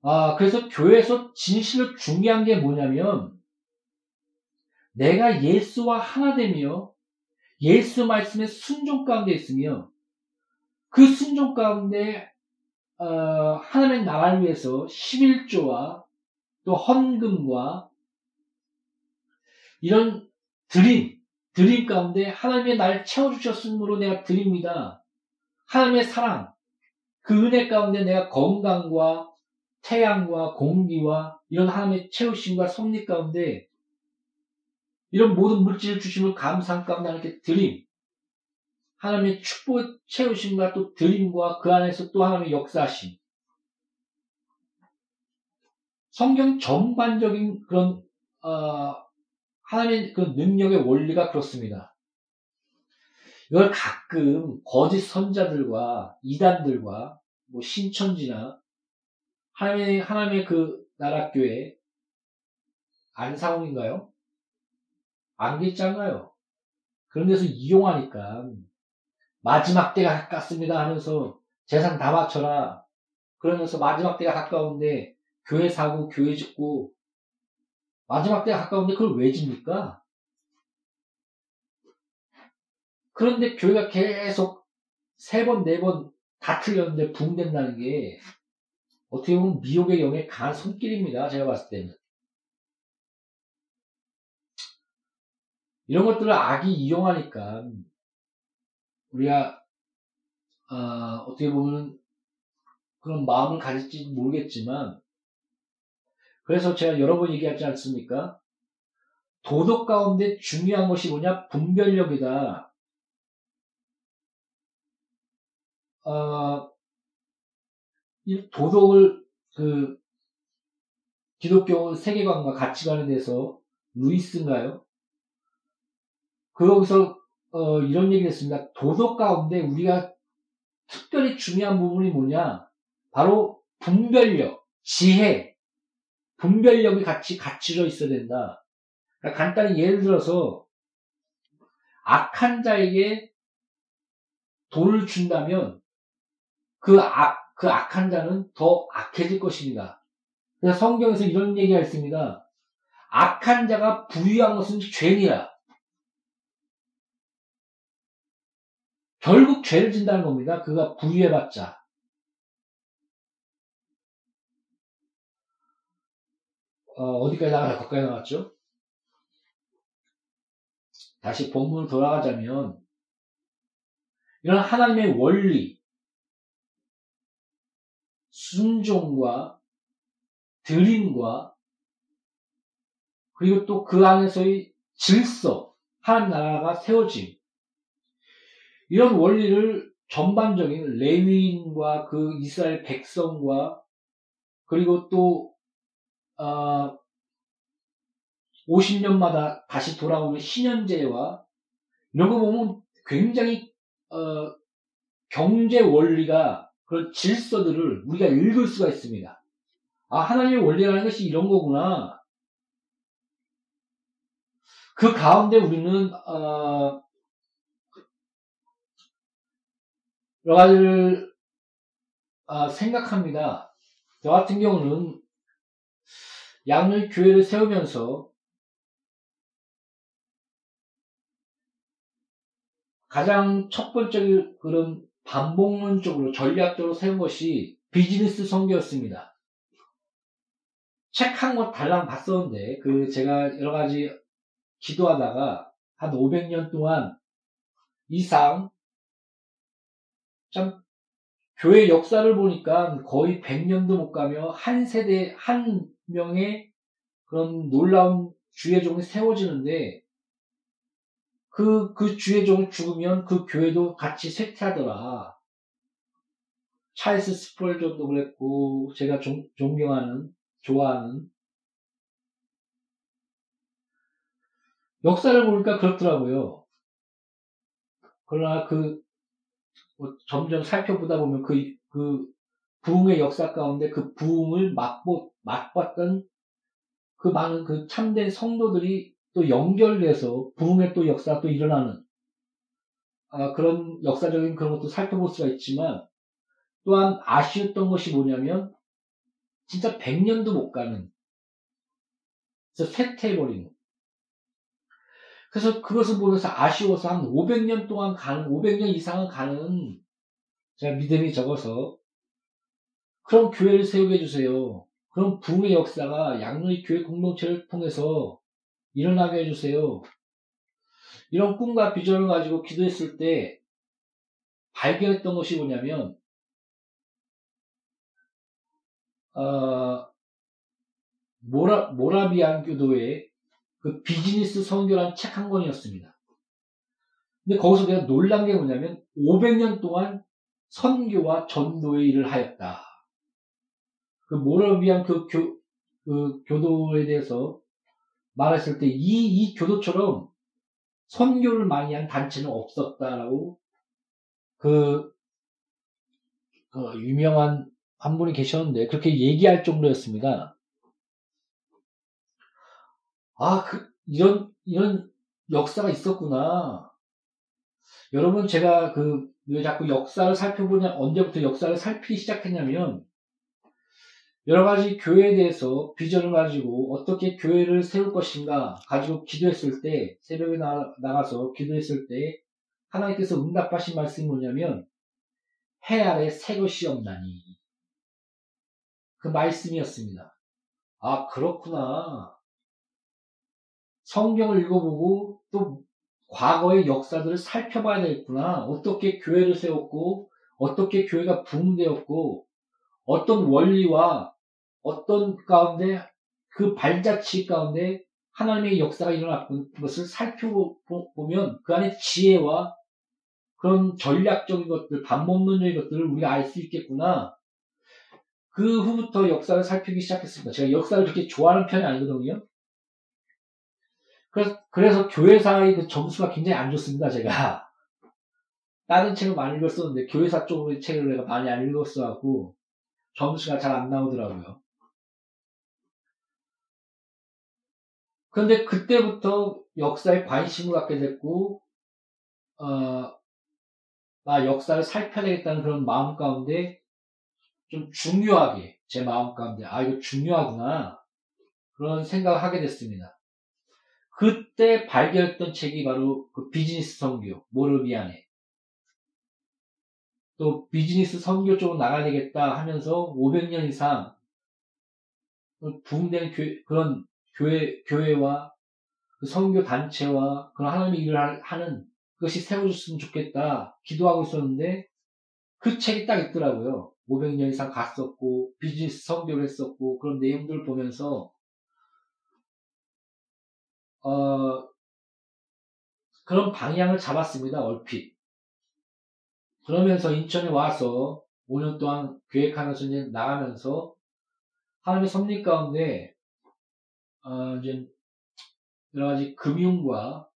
아, 그래서 교회에서 진실을 중요한 게 뭐냐면, 내가 예수와 하나 되며, 예수 말씀의 순종 가운데 있으며, 그 순종 가운데, 어, 하나님의 나라를 위해서 11조와 또 헌금과 이런 드림, 드림 가운데 하나님의 날 채워주셨으므로 내가 드립니다. 하나님의 사랑, 그 은혜 가운데 내가 건강과 태양과 공기와 이런 하나님의 채우심과 섭리 가운데 이런 모든 물질을 주심을 감사한 가운데 하나님께 드림 하나님의 축복 채우심과 또 드림과 그 안에서 또 하나님의 역사심 성경 전반적인 그런 어, 하나님의 그 능력의 원리가 그렇습니다. 이걸 가끔 거짓 선자들과 이단들과 뭐 신천지나 하나님의, 하나님의 그 나라 교회, 안상훈인가요? 안겠잖아요. 그런 데서 이용하니까, 마지막 때가 가깝습니다 하면서 재산 다 바쳐라. 그러면서 마지막 때가 가까운데, 교회 사고, 교회 짓고, 마지막 때가 가까운데 그걸 왜 집니까? 그런데 교회가 계속 세 번, 네 번 다 틀렸는데 붕된다는 게 어떻게 보면 미혹의 영에 강한 손길입니다. 제가 봤을 때는. 이런 것들을 악이 이용하니까 우리가 어, 떻게 보면 그런 마음을 가질지 모르겠지만 그래서 제가 여러 번 얘기하지 않습니까? 도덕 가운데 중요한 것이 뭐냐? 분별력이다. 어, 이 도덕을 그 기독교 세계관과 가치관에 대해서 루이스인가요? 거기서 어, 이런 얘기를 했습니다. 도덕 가운데 우리가 특별히 중요한 부분이 뭐냐? 바로 분별력, 지혜, 분별력이 같이 갖춰져 있어야 된다. 그러니까 간단히 예를 들어서 악한 자에게 돈을 준다면 그 악, 그 악한 자는 더 악해질 것입니다. 그래서 성경에서 이런 얘기가 있습니다. 악한 자가 부유한 것은 죄니라. 결국 죄를 진다는 겁니다. 그가 부유해봤자. 어, 디까지 나가서 거기까지 나왔죠? 다시 본문으로 돌아가자면, 이런 하나님의 원리, 순종과 드림과 그리고 또 그 안에서의 질서, 하나님 나라가 세워짐. 이런 원리를 전반적인 레위인과 그 이스라엘 백성과 그리고 또 어, 50년마다 다시 돌아오는 신현제와 이런 거 보면 굉장히 어, 경제 원리가 그런 질서들을 우리가 읽을 수가 있습니다. 아 하나님의 원리라는 것이 이런 거구나. 그 가운데 우리는 어, 여러 가지를 어, 생각합니다. 저 같은 경우는 양의 교회를 세우면서 가장 첫 번째 그런 반복론적으로 전략적으로 세운 것이 비즈니스 성교였습니다. 책 한 권 달랑 봤었는데 그 제가 여러 가지 기도하다가 한 500년 동안 이상 참 교회 역사를 보니까 거의 100년도 못 가며 한 세대 한 명의 그런 놀라운 주의 종이 세워지는데 그, 그 주의 종이 죽으면 그 교회도 같이 쇠퇴하더라. 찰스 스펄전도 그랬고, 제가 종, 존경하는, 좋아하는. 역사를 보니까 그렇더라고요. 그러나 그, 뭐 점점 살펴보다 보면 그, 그 부흥의 역사 가운데 그 부흥을 맛보, 맛봤던 그 많은 그 참된 성도들이 또 연결돼서 부흥의 또 역사가 또 일어나는 아, 그런 역사적인 그런 것도 살펴볼 수가 있지만 또한 아쉬웠던 것이 뭐냐면 진짜 100년도 못 가는 그래서 쇠퇴해버리는 그래서 그것을 보면서 아쉬워서 한 500년 동안 가는 500년 이상은 가는 제가 믿음이 적어서 그런 교회를 세우게 해주세요. 그런 부흥의 역사가 양로의 교회 공동체를 통해서 일어나게 해주세요. 이런 꿈과 비전을 가지고 기도했을 때 발견했던 것이 뭐냐면, 어, 모라, 모라비안 교도의 그 비즈니스 선교라는 책한 권이었습니다. 근데 거기서 내가 놀란 게 뭐냐면 500년 동안 선교와 전도의 일을 하였다. 그 모라비안 그 교, 그 교도에 대해서 말했을 때 이, 이 교도처럼 선교를 많이 한 단체는 없었다라고 그, 그 유명한 한 분이 계셨는데 그렇게 얘기할 정도였습니다. 아, 그, 이런, 이런 역사가 있었구나. 여러분, 제가 그, 왜 자꾸 역사를 살펴보냐, 언제부터 역사를 살피기 시작했냐면, 여러 가지 교회에 대해서 비전을 가지고 어떻게 교회를 세울 것인가 가지고 기도했을 때, 새벽에 나, 나가서 기도했을 때, 하나님께서 응답하신 말씀이 뭐냐면, 해 아래 새 것이 없나니. 그 말씀이었습니다. 아, 그렇구나. 성경을 읽어보고 또 과거의 역사들을 살펴봐야 되겠구나. 어떻게 교회를 세웠고, 어떻게 교회가 붕되었고, 어떤 원리와 어떤 가운데 그 발자취 가운데 하나님의 역사가 일어났던 것을 살펴보면 그 안에 지혜와 그런 전략적인 것들, 반복론적인 것들을 우리가 알 수 있겠구나. 그 후부터 역사를 살피기 시작했습니다. 제가 역사를 그렇게 좋아하는 편이 아니거든요. 그래서, 그래서 교회사의 그 점수가 굉장히 안 좋습니다, 제가. 다른 책을 많이 읽었었는데, 교회사 쪽의 책을 내가 많이 안 읽었어갖고, 점수가 잘 안 나오더라고요. 그런데 그때부터 역사에 관심을 갖게 됐고, 어, 나 역사를 살펴야 되겠다는 그런 마음 가운데 좀 중요하게 제 마음 가운데 아 이거 중요하구나 그런 생각을 하게 됐습니다. 그때 발견했던 책이 바로 그 비즈니스 선교 모르비안에 또 비즈니스 선교 쪽으로 나가야 되겠다 하면서 500년 이상 부흥된 교회, 그런 교회 교회와 그 선교 단체와 그런 하나님의 일을 하는 그것이 세워졌으면 좋겠다 기도하고 있었는데 그 책이 딱 있더라고요. 500년 이상 갔었고 비즈니스 선교를 했었고 그런 내용들을 보면서 어, 그런 방향을 잡았습니다. 얼핏. 그러면서 인천에 와서 5년 동안 계획하면서 이제 나가면서 하나님의 섭리 가운데 어, 이제 여러 가지 금융과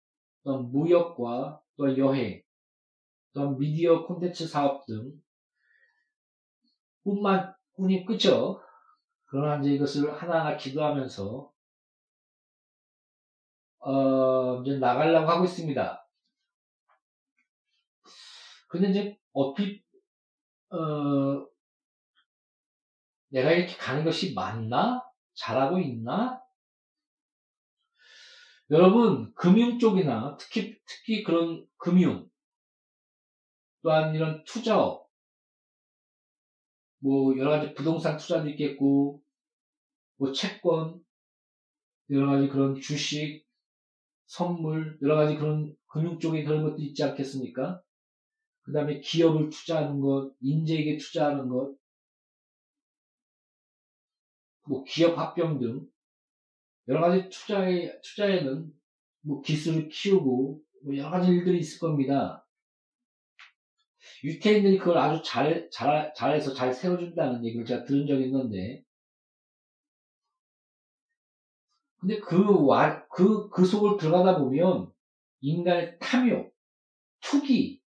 또 무역과 또 여행, 또 미디어 콘텐츠 사업 등 꿈만 꿈이 끝죠. 그러나 이제 이것을 하나하나 기도하면서 어, 이제 나가려고 하고 있습니다. 근데 이제 어필 어, 내가 이렇게 가는 것이 맞나? 잘하고 있나? 여러분, 금융 쪽이나 특히, 특히 그런 금융, 또한 이런 투자업, 뭐 여러 가지 부동산 투자도 있겠고, 뭐 채권, 여러 가지 그런 주식, 선물, 여러 가지 그런 금융 쪽에 그런 것도 있지 않겠습니까? 그 다음에 기업을 투자하는 것, 인재에게 투자하는 것, 뭐 기업 합병 등 여러 가지 투자에, 투자에는 뭐 기술을 키우고 뭐 여러 가지 일들이 있을 겁니다. 유태인들이 그걸 아주 잘, 잘, 잘해서 잘 세워준다는 얘기를 제가 들은 적이 있는데, 근데 그, 와, 그, 그 속을 들어가다 보면, 인간의 탐욕, 투기,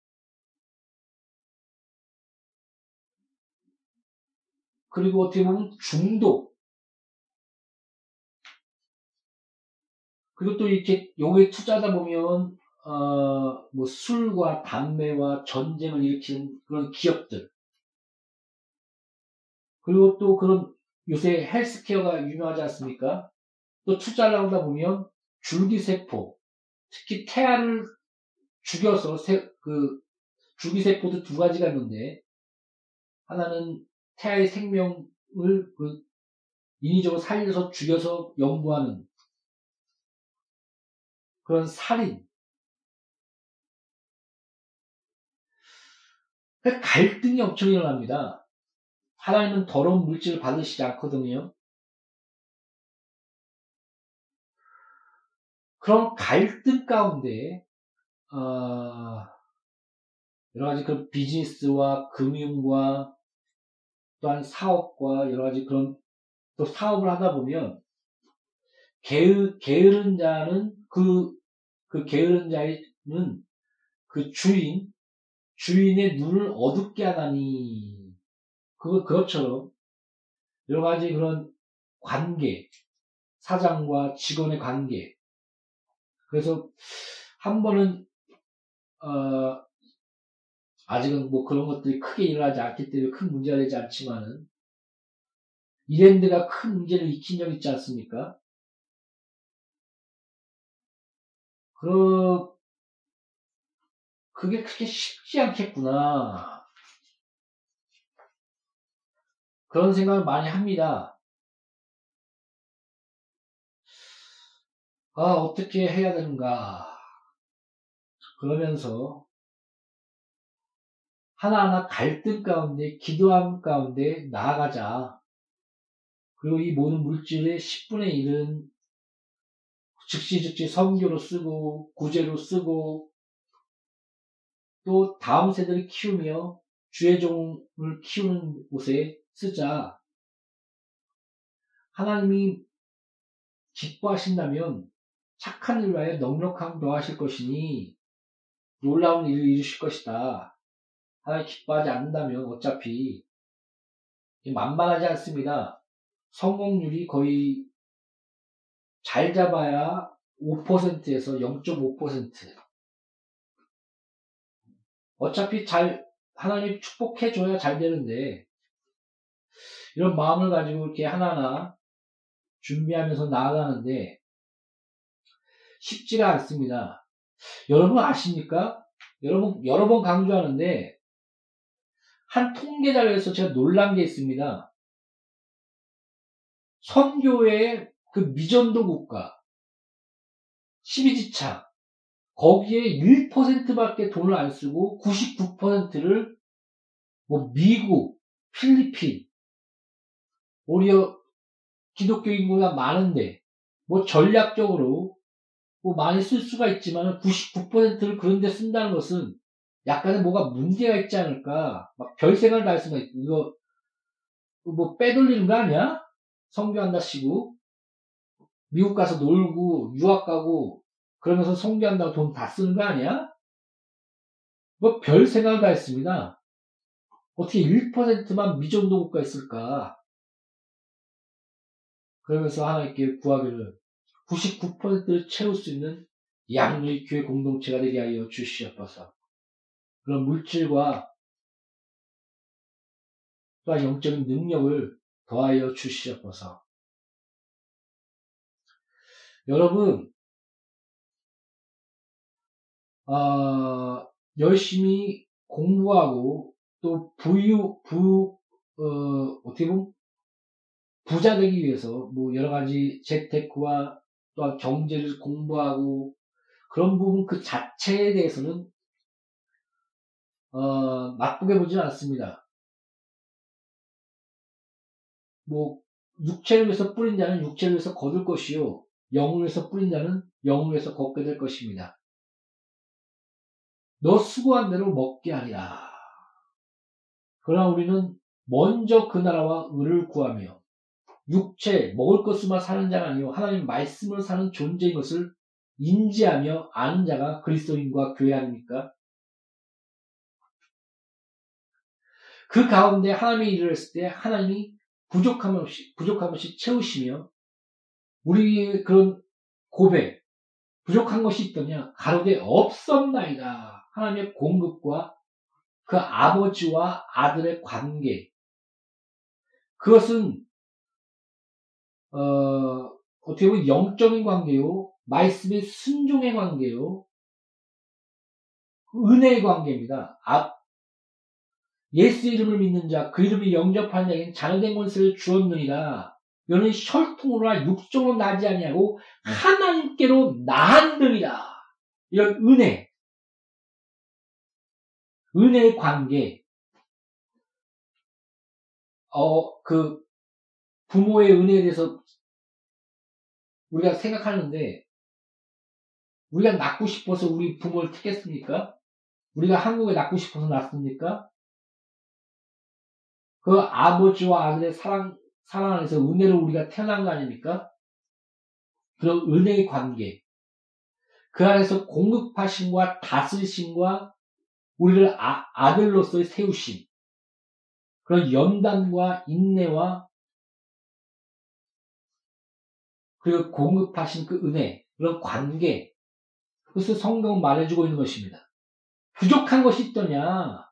그리고 어떻게 보면 중독, 그리고 또 이렇게 용에 투자하다 보면 어, 뭐 술과 담배와 전쟁을 일으키는 그런 기업들 그리고 또 그런 요새 헬스케어가 유명하지 않습니까? 또 투자를 하다 보면 줄기세포 특히 태아를 죽여서 세, 그 줄기세포도 두 가지가 있는데 하나는 태아의 생명을 그 인위적으로 살려서 죽여서 연구하는 그런 살인. 그 갈등이 엄청 일어납니다. 하나님은 더러운 물질을 받으시지 않거든요. 그런 갈등 가운데 어, 여러 가지 그런 비즈니스와 금융과 또한 사업과 여러 가지 그런 또 사업을 하다 보면 게으, 게으른 자는 그, 그 게으른 자는 그 주인, 주인의 눈을 어둡게 하다니. 그거, 그것처럼 여러 가지 그런 관계, 사장과 직원의 관계. 그래서 한 번은, 어, 아직은 뭐 그런 것들이 크게 일어나지 않기 때문에 큰 문제가 되지 않지만은, 이랜드가 큰 문제를 익힌 적 있지 않습니까? 그, 그게 그렇게 쉽지 않겠구나. 그런 생각을 많이 합니다. 아, 어떻게 해야 되는가. 그러면서 하나하나 갈등 가운데, 기도함 가운데 나아가자. 그리고 이 모든 물질의 10분의 1은 즉시 즉시 선교로 쓰고 구제로 쓰고 또 다음 세대를 키우며 주의 종을 키우는 곳에 쓰자. 하나님이 기뻐하신다면 착한 일로 하여 넉넉함 더하실 것이니 놀라운 일을 이루실 것이다. 하나님 기뻐하지 않는다면 어차피 만만하지 않습니다. 성공률이 거의 잘 잡아야 5%에서 0.5%. 어차피 잘, 하나님 축복해줘야 잘 되는데, 이런 마음을 가지고 이렇게 하나하나 준비하면서 나아가는데, 쉽지가 않습니다. 여러분 아십니까? 여러분, 여러 번 강조하는데, 한 통계 자료에서 제가 놀란 게 있습니다. 선교의 그 미전도 국가, 12지차, 거기에 1%밖에 돈을 안 쓰고 99%를 뭐 미국, 필리핀, 오히려 기독교 인구가 많은데 뭐 전략적으로 뭐 많이 쓸 수가 있지만 99%를 그런 데 쓴다는 것은 약간의 뭐가 문제가 있지 않을까. 막 별생각을 다 했으면 이거 뭐 빼돌리는 거 아니야? 성교한다시고 미국 가서 놀고 유학 가고 그러면서 성교한다고 돈 다 쓰는 거 아니야? 뭐 별 생각을 다 했습니다. 어떻게 1%만 미정도 국가 있을까? 그러면서 하나님께 구하기를 99%를 채울 수 있는 양의 교회 공동체가 되게 하여 주시옵소서. 그런 물질과 또한 영적인 능력을 더하여 주시옵소서. 여러분, 어, 열심히 공부하고 또 부유 부 어, 어떻게 보면 부자 되기 위해서 뭐 여러 가지 재테크와 또한 경제를 공부하고 그런 부분 그 자체에 대해서는 어, 나쁘게 보지는 않습니다. 뭐 육체를 위해서 뿌린 자는 육체를 위해서 거둘 것이요 영을 위해서 뿌린 자는 영을 위해서 걷게 될 것입니다. 너 수고한 대로 먹게 하리라. 그러나 우리는 먼저 그 나라와 의를 구하며 육체 먹을 것으로만 사는 자가 아니요 하나님 말씀을 사는 존재인 것을 인지하며 아는 자가 그리스도인과 교회 아닙니까? 그 가운데 하나님의 일을 했을 때 하나님이 부족함 없이 부족함 없이 채우시며 우리의 그런 고백 부족한 것이 있더냐? 가로되 없었나이다. 하나님의 공급과 그 아버지와 아들의 관계. 그것은 어, 어떻게 보면 영적인 관계요 말씀의 순종의 관계요 은혜의 관계입니다. 아, 예수 이름을 믿는 자, 그 이름이 영접하는 자에게는 자녀된 권세를 주었느니라. 너는 혈통으로나 육종으로 나지 아니하고 하나님께로 나한들이라. 이런 은혜. 은혜의 관계. 어, 그, 부모의 은혜에 대해서 우리가 생각하는데, 우리가 낳고 싶어서 우리 부모를 택했습니까? 우리가 한국에 낳고 싶어서 낳습니까? 그 아버지와 아들의 사랑, 사랑 안에서 은혜로 우리가 태어난 거 아닙니까? 그런 은혜의 관계. 그 안에서 공급하심과 다스리심과 우리를 아, 아들로서의 세우심. 그런 연단과 인내와 그리고 공급하신 그 은혜, 그런 관계. 그것을 성경은 말해주고 있는 것입니다. 부족한 것이 있더냐?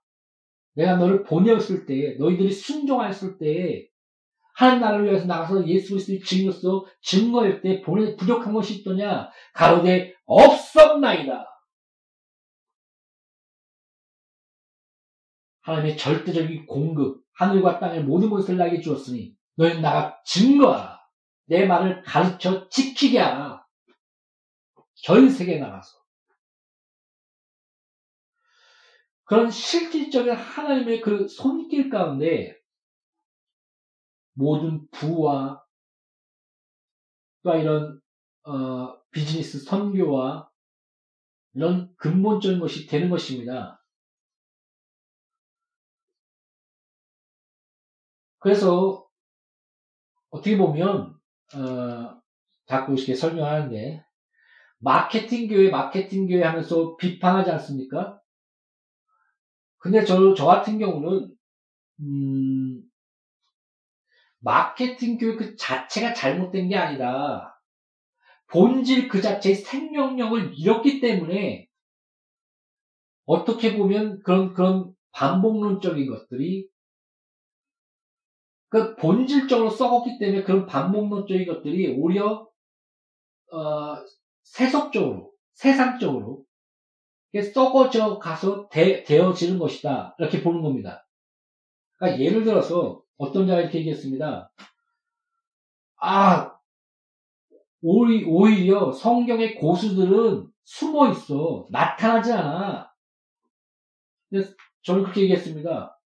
내가 너를 보내었을 때, 너희들이 순종했을 때, 하나님 나라를 위해서 나가서 예수 그리스도의 증인으로서 증거할 때 보내 부족한 것이 있더냐? 가로되 없었나이다. 하나님의 절대적인 공급, 하늘과 땅의 모든 것을 나에게 주었으니 너희는 나가 증거하라. 내 말을 가르쳐 지키게 하라. 전 세계에 나가서. 그런 실질적인 하나님의 그 손길 가운데 모든 부와 또 이런 어, 비즈니스 선교와 이런 근본적인 것이 되는 것입니다. 그래서 어떻게 보면 어, 자꾸 이렇게 설명하는데 마케팅 교회 마케팅 교회 하면서 비판하지 않습니까? 근데 저, 저 같은 경우는 음, 마케팅 교육 그 자체가 잘못된 게 아니라 본질 그 자체의 생명력을 잃었기 때문에 어떻게 보면 그런 그런 반복론적인 것들이 그 본질적으로 썩었기 때문에 그런 반복론적인 것들이 오히려 어, 세속적으로 세상적으로 썩어져 가서 되, 어지는 것이다 이렇게 보는 겁니다. 그러니까 예를 들어서 어떤 자가 이렇게 얘기했습니다. 아 오히려 성경의 고수들은 숨어 있어 나타나지 않아. 저는 그렇게 얘기했습니다.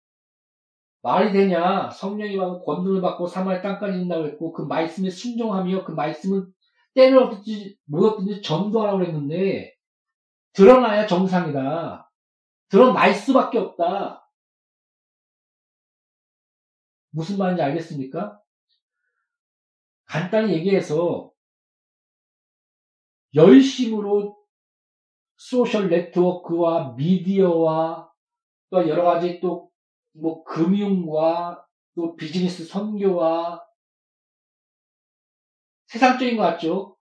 말이 되냐? 성령이 받고 권능을 받고 사마리 땅까지 인다고 했고 그 말씀에 순종하며 그 말씀은 때를 얻든지 못 얻든지 전도하라고 했는데 드러나야 정상이다. 드러날 수밖에 없다. 무슨 말인지 알겠습니까? 간단히 얘기해서 열심으로 소셜 네트워크와 미디어와 또 여러 가지 또 뭐 금융과 또 비즈니스 선교와 세상적인 것 같죠?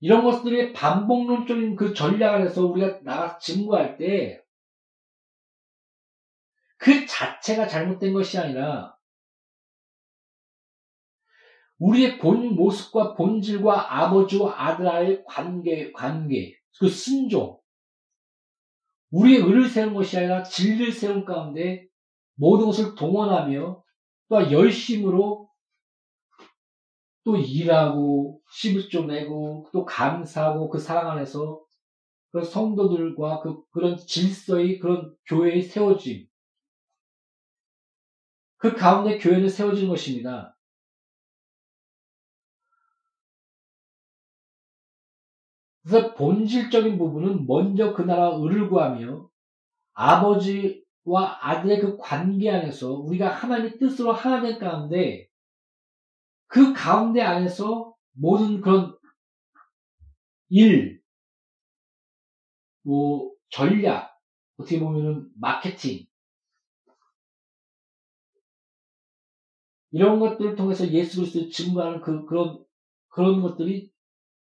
이런 것들의 반복론적인 그 전략을 해서 우리가 나가서 증거할 때 그 자체가 잘못된 것이 아니라 우리의 본 모습과 본질과 아버지와 아들의 관계, 관계, 그 순종, 우리의 의를 세운 것이 아니라 진리를 세운 가운데 모든 것을 동원하며 또 열심으로 또 일하고 11조 내고 또 감사하고 그 사랑 안에서 그 성도들과 그 그런 질서의 그런 교회의 세워짐 그 가운데 교회는 세워지는 것입니다. 그래서 본질적인 부분은 먼저 그 나라 의를 구하며 아버지와 아들의 그 관계 안에서 우리가 하나님의 뜻으로 하나 된 가운데 그 가운데 안에서 모든 그런 일, 뭐 전략, 어떻게 보면은 마케팅 이런 것들을 통해서 예수 그리스도를 증거하는 그 그런 그런 것들이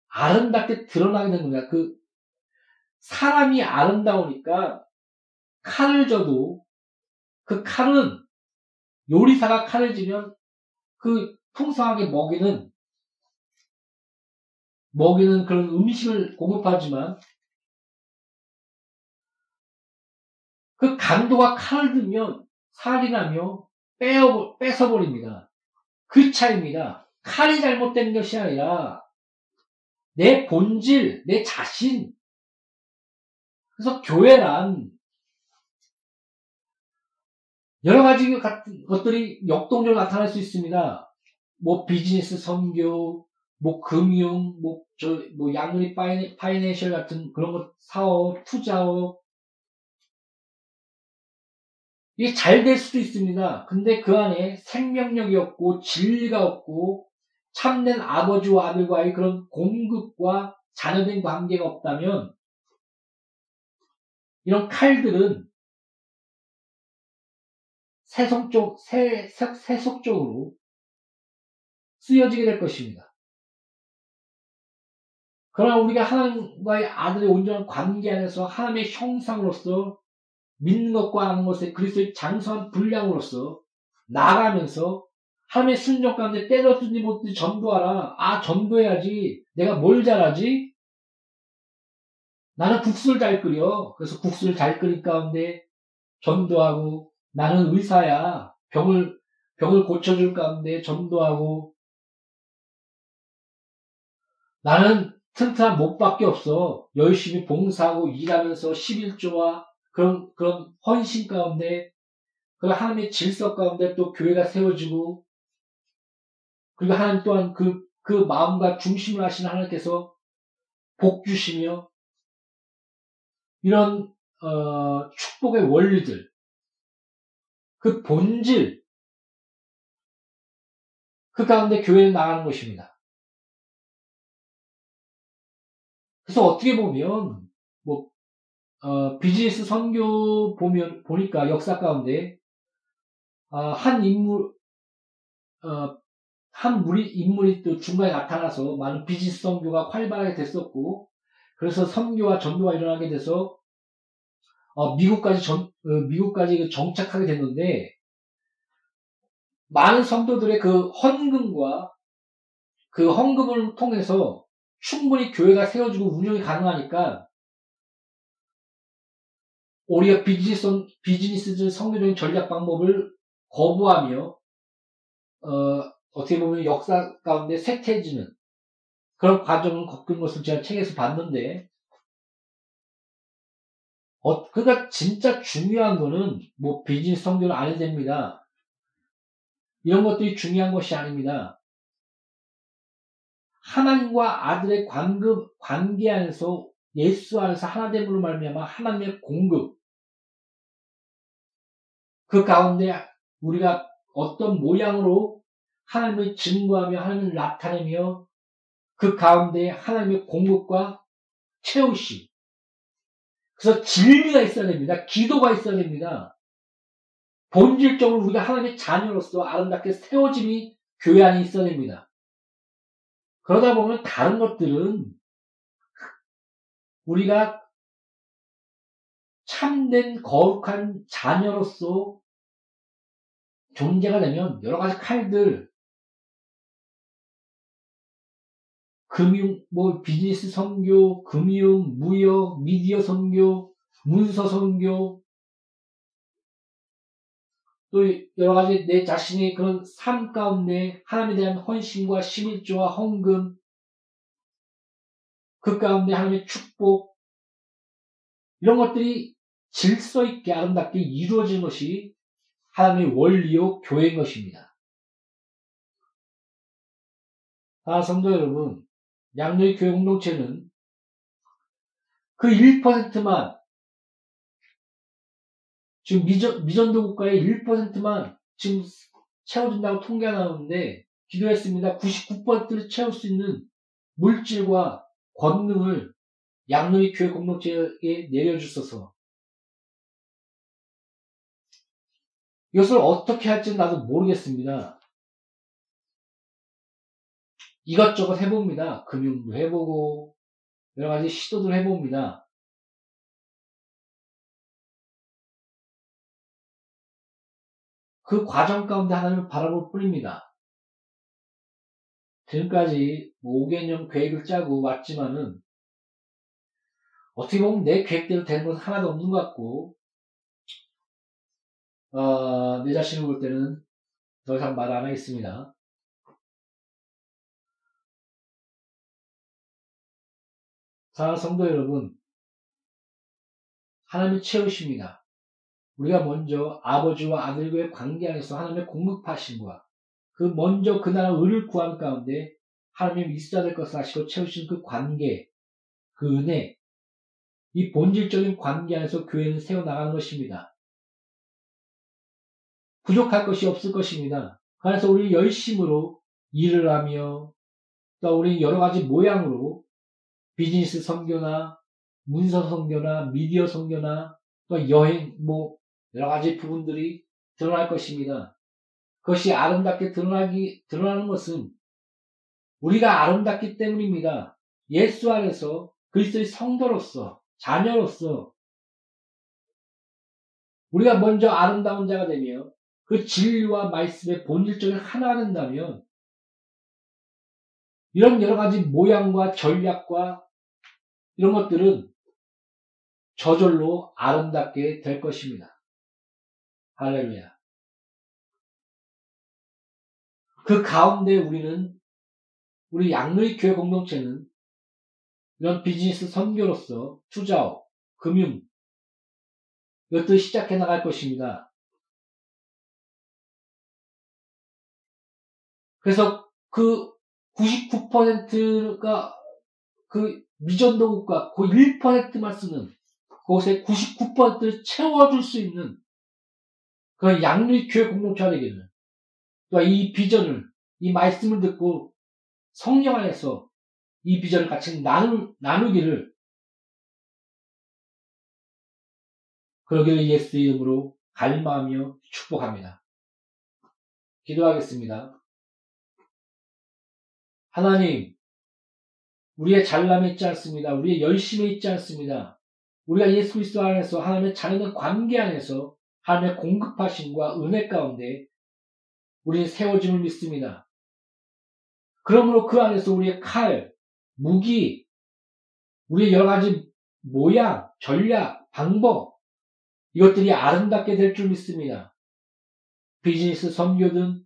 아름답게 드러나게 되는 겁니다. 그 사람이 아름다우니까 칼을 져도 그 칼은 요리사가 칼을 지면 그 풍성하게 먹이는 먹이는 그런 음식을 공급하지만 그 강도가 칼을 들면 살이 나며 빼어, 뺏어버립니다. 그 차이입니다. 칼이 잘못된 것이 아니라 내 본질, 내 자신. 그래서 교회란 여러 가지 것들이 역동적으로 나타날 수 있습니다. 뭐 비즈니스 선교, 뭐 금융, 뭐 저 뭐 양리 파이내, 파이낸셜 같은 그런 것 사업, 투자업 이게 잘 될 수도 있습니다. 근데 그 안에 생명력이 없고 진리가 없고 참된 아버지와 아들과의 그런 공급과 자녀된 관계가 없다면 이런 칼들은 세속적, 세, 세속적으로 쓰여지게 될 것입니다. 그러나 우리가 하나님과의 아들의 온전한 관계 안에서 하나님의 형상으로서 믿는 것과 아는 것에 그리스도의 장수한 분량으로서 나가면서 하나님의 순종 가운데 때려든지 못든지 전도하라. 아, 전도해야지. 내가 뭘 잘하지? 나는 국수를 잘 끓여. 그래서 국수를 잘 끓인 가운데 전도하고 나는 의사야. 병을, 병을 고쳐줄 가운데 전도하고 나는 튼튼한 목밖에 없어. 열심히 봉사하고 일하면서 11조와 그런, 그런 헌신 가운데, 그 하나님의 질서 가운데 또 교회가 세워지고, 그리고 하나님 또한 그, 그 마음과 중심을 하시는 하나님께서 복 주시며 이런 어, 축복의 원리들 그 본질 그 가운데 교회는 나가는 것입니다. 그래서 어떻게 보면 뭐 어, 비즈니스 선교 보면 보니까 역사 가운데 어, 한 인물 어, 한 무리, 인물이 또 중간에 나타나서 많은 비즈니스 선교가 활발하게 됐었고 그래서 선교와 전도가 일어나게 돼서 어, 미국까지 전, 어, 미국까지 정착하게 됐는데 많은 성도들의 그 헌금과 그 헌금을 통해서 충분히 교회가 세워지고 운영이 가능하니까 오히려 비즈니스, 비즈니스 성교적인 전략 방법을 거부하며 어, 어떻게 보면 역사 가운데 쇠퇴해지는 그런 과정을 겪은 것을 제가 책에서 봤는데 어, 그러니까 진짜 중요한 거는 뭐 비즈니스 성교를 안 해도 됩니다. 이런 것들이 중요한 것이 아닙니다. 하나님과 아들의 관급, 관계 안에서 예수 안에서 하나됨으로 말미암아 하나님의 공급 그 가운데 우리가 어떤 모양으로 하나님을 증거하며 하나님을 나타내며 그 가운데 하나님의 공급과 채우심 그래서 진리가 있어야 됩니다. 기도가 있어야 됩니다. 본질적으로 우리가 하나님의 자녀로서 아름답게 세워짐이 교회 안에 있어야 됩니다. 그러다 보면 다른 것들은 우리가 참된 거룩한 자녀로서 존재가 되면 여러 가지 칼들, 금융, 뭐 비즈니스 선교, 금융, 무역, 미디어 선교, 문서 선교, 또 여러 가지 내 자신의 그런 삶 가운데 하나님에 대한 헌신과 심일조와 헌금, 그 가운데 하나님의 축복, 이런 것들이 질서 있게 아름답게 이루어진 것이 하나님의 원리요 교회인 것입니다. 아, 성도 여러분, 양녀의 교회 공동체는 그 1%만 지금 미전, 미전도 국가의 1%만 지금 채워준다고 통계가 나오는데 기도했습니다. 99%를 채울 수 있는 물질과 권능을 양로의 교회 공동체에 내려주셔서 이것을 어떻게 할지는 나도 모르겠습니다. 이것저것 해봅니다. 금융도 해보고 여러 가지 시도들 해봅니다. 그 과정 가운데 하나님을 바라볼 뿐입니다. 지금까지 5개년 계획을 짜고 왔지만은 어떻게 보면 내 계획대로 되는 것은 하나도 없는 것 같고 어, 내 자신을 볼 때는 더 이상 말 안 하겠습니다. 사랑하는 성도 여러분, 하나님이 채우십니다. 우리가 먼저 아버지와 아들과의 관계 안에서 하나님의 공급하심과 그 먼저 그 나라 의를 구한 가운데 하나님이 있어야 될 것을 아시고 채우신 그 관계, 그 은혜, 이 본질적인 관계 안에서 교회는 세워나가는 것입니다. 부족할 것이 없을 것입니다. 그래서 우리 열심으로 일을 하며 또 우리 여러 가지 모양으로 비즈니스 선교나 문서 선교나 미디어 선교나 또 여행 뭐 여러 가지 부분들이 드러날 것입니다. 그것이 아름답게 드러나기 드러나는 것은 우리가 아름답기 때문입니다. 예수 안에서 그리스도의 성도로서 자녀로서 우리가 먼저 아름다운 자가 되며 그 진리와 말씀의 본질적인 하나가 된다면 이런 여러 가지 모양과 전략과 이런 것들은 저절로 아름답게 될 것입니다. 할렐루야. 그 가운데 우리는 우리 양누리 교회 공동체는 이런 비즈니스 선교로서 투자업, 금융 이것들 시작해 나갈 것입니다. 그래서 그 99%가 그 미전도국과 그 1%만 쓰는 그곳의 99%를 채워줄 수 있는 그 양리 교회 공동체가 되기를 또이 비전을 이 말씀을 듣고 성령 안에서 이 비전을 같이 나누, 나누기를 그러기를 예수 이름으로 갈망하며 축복합니다. 기도하겠습니다. 하나님, 우리의 잘남에 있지 않습니다. 우리의 열심에 있지 않습니다. 우리가 예수 그리스도 안에서 하나님의 자녀의 관계 안에서 하나님의 공급하심과 은혜 가운데 우리는 세워짐을 믿습니다. 그러므로 그 안에서 우리의 칼, 무기, 우리의 여러 가지 모양, 전략, 방법, 이것들이 아름답게 될 줄 믿습니다. 비즈니스 선교든,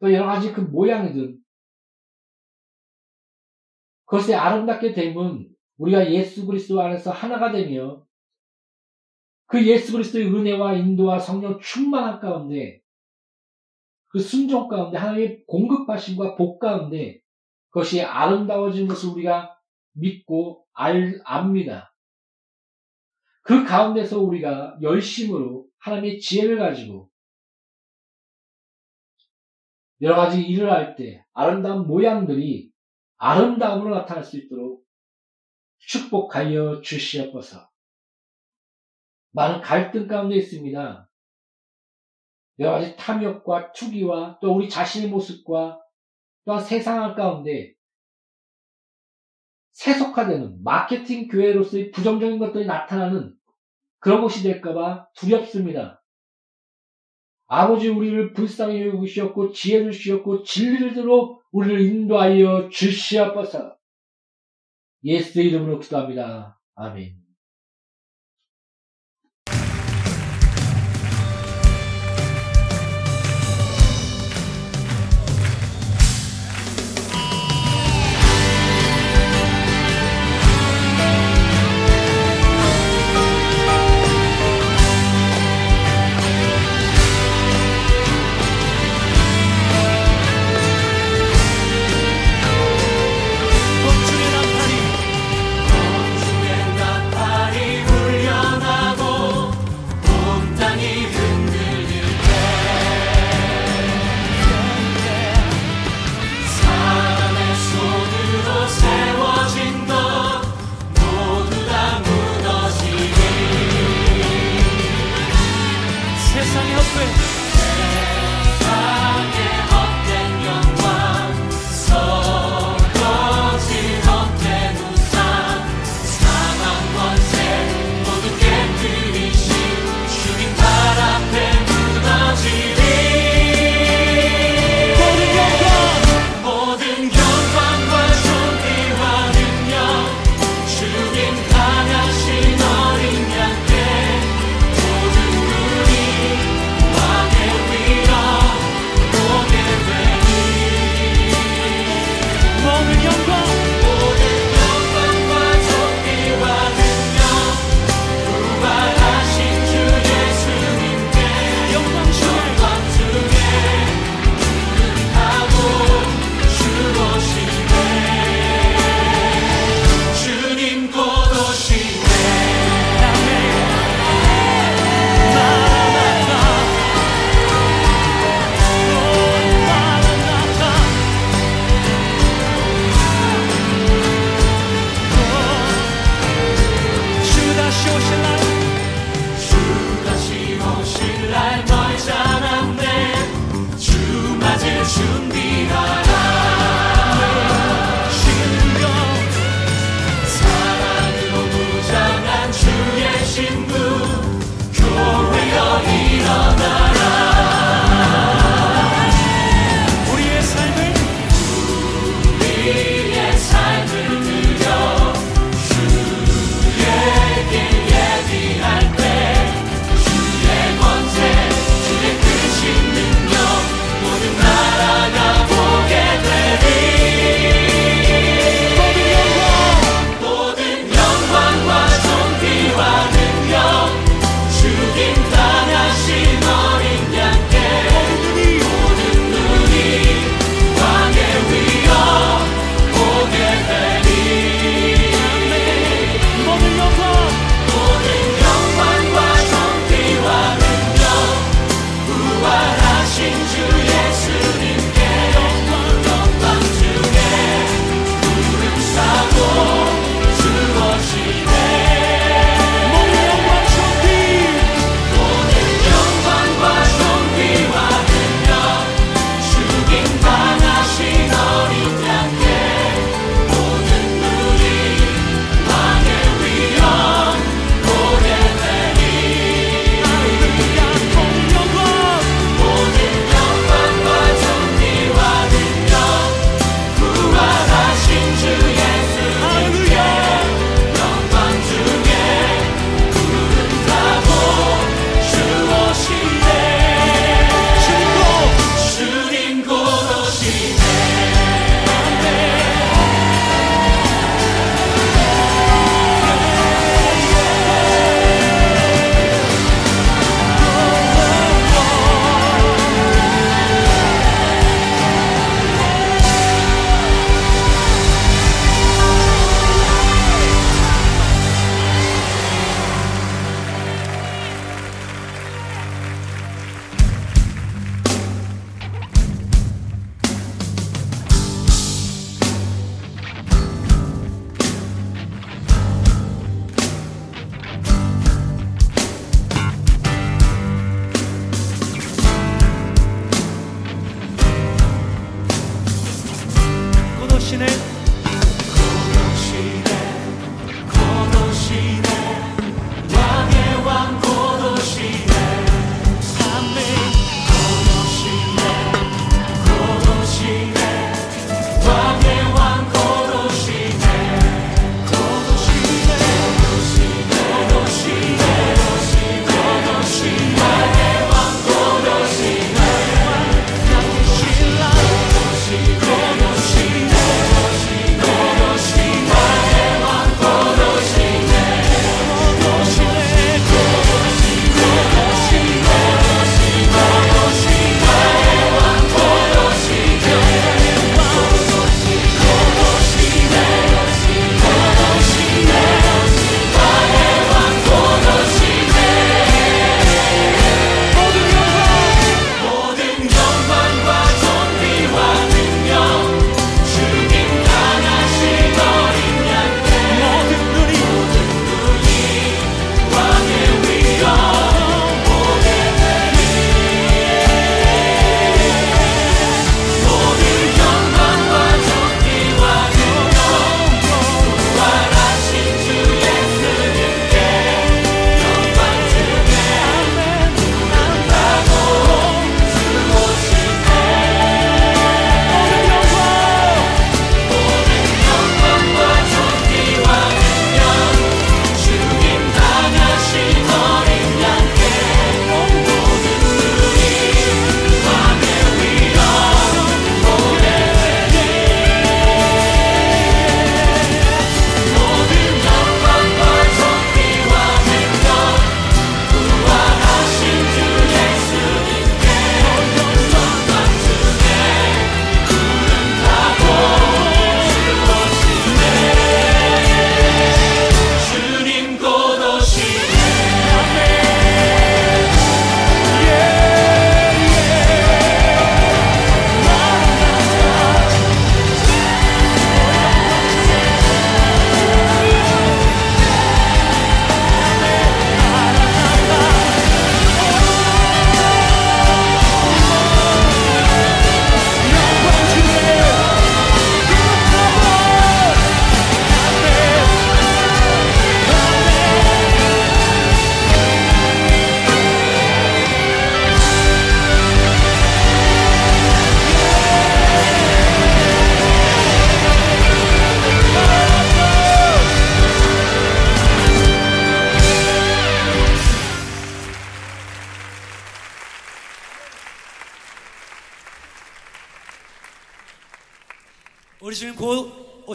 또 여러 가지 그 모양이든, 그것이 아름답게 되면 우리가 예수 그리스도 안에서 하나가 되며 그 예수 그리스도의 은혜와 인도와 성령 충만한 가운데 그 순종 가운데 하나님의 공급하심과 복 가운데 그것이 아름다워진 것을 우리가 믿고 알, 압니다. 그 가운데서 우리가 열심으로 하나님의 지혜를 가지고 여러 가지 일을 할 때 아름다운 모양들이 아름다움으로 나타날 수 있도록 축복하여 주시옵소서. 많은 갈등 가운데 있습니다. 여러 가지 탐욕과 투기와 또 우리 자신의 모습과 또한 세상 가운데 세속화되는 마케팅 교회로서의 부정적인 것들이 나타나는 그런 것이 될까봐 두렵습니다. 아버지 우리를 불쌍히 여기셨고 지혜를 주셨고 진리를 들어 우리를 인도하여 주시옵소서. 예수 이름으로 기도합니다. 아멘.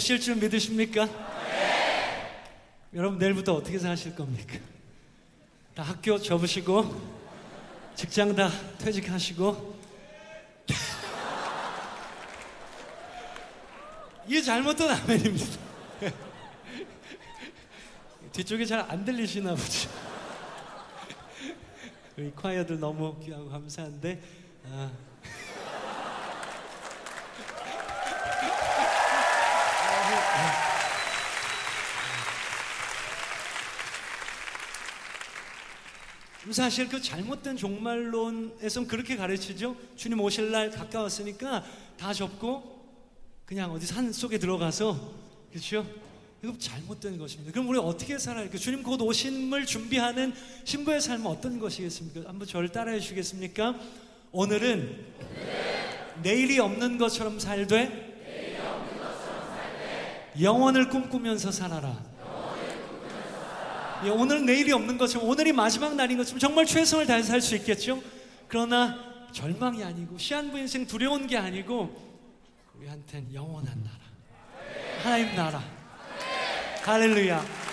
곧 오실 줄 믿으십니까? 여러분 내일부터 어떻게 사실 겁니까? 다 학교 접으시고 직장 다 퇴직하시고 이게 잘못된 아멘입니다. 뒤쪽에 잘안 들리시나 보죠. 우리 콰이어들 너무 귀하고 감사한데 아. 사실 그 잘못된 종말론에선 그렇게 가르치죠. 주님 오실 날 가까웠으니까 다 접고 그냥 어디 산 속에 들어가서 그렇죠? 이거 잘못된 것입니다. 그럼 우리 어떻게 살아야 그 주님 곧 오심을 준비하는 신부의 삶은 어떤 것이겠습니까? 한번 저를 따라해 주시겠습니까? 오늘은 내일이 없는 것처럼 살되 영원을 꿈꾸면서 살아라. 예, 오늘 내일이 없는 것처럼 오늘이 마지막 날인 것처럼 정말 최선을 다해서 살 수 있겠죠. 그러나 절망이 아니고 시한부 인생 두려운 게 아니고 우리한텐 영원한 나라, 하나님 나라. 할렐루야.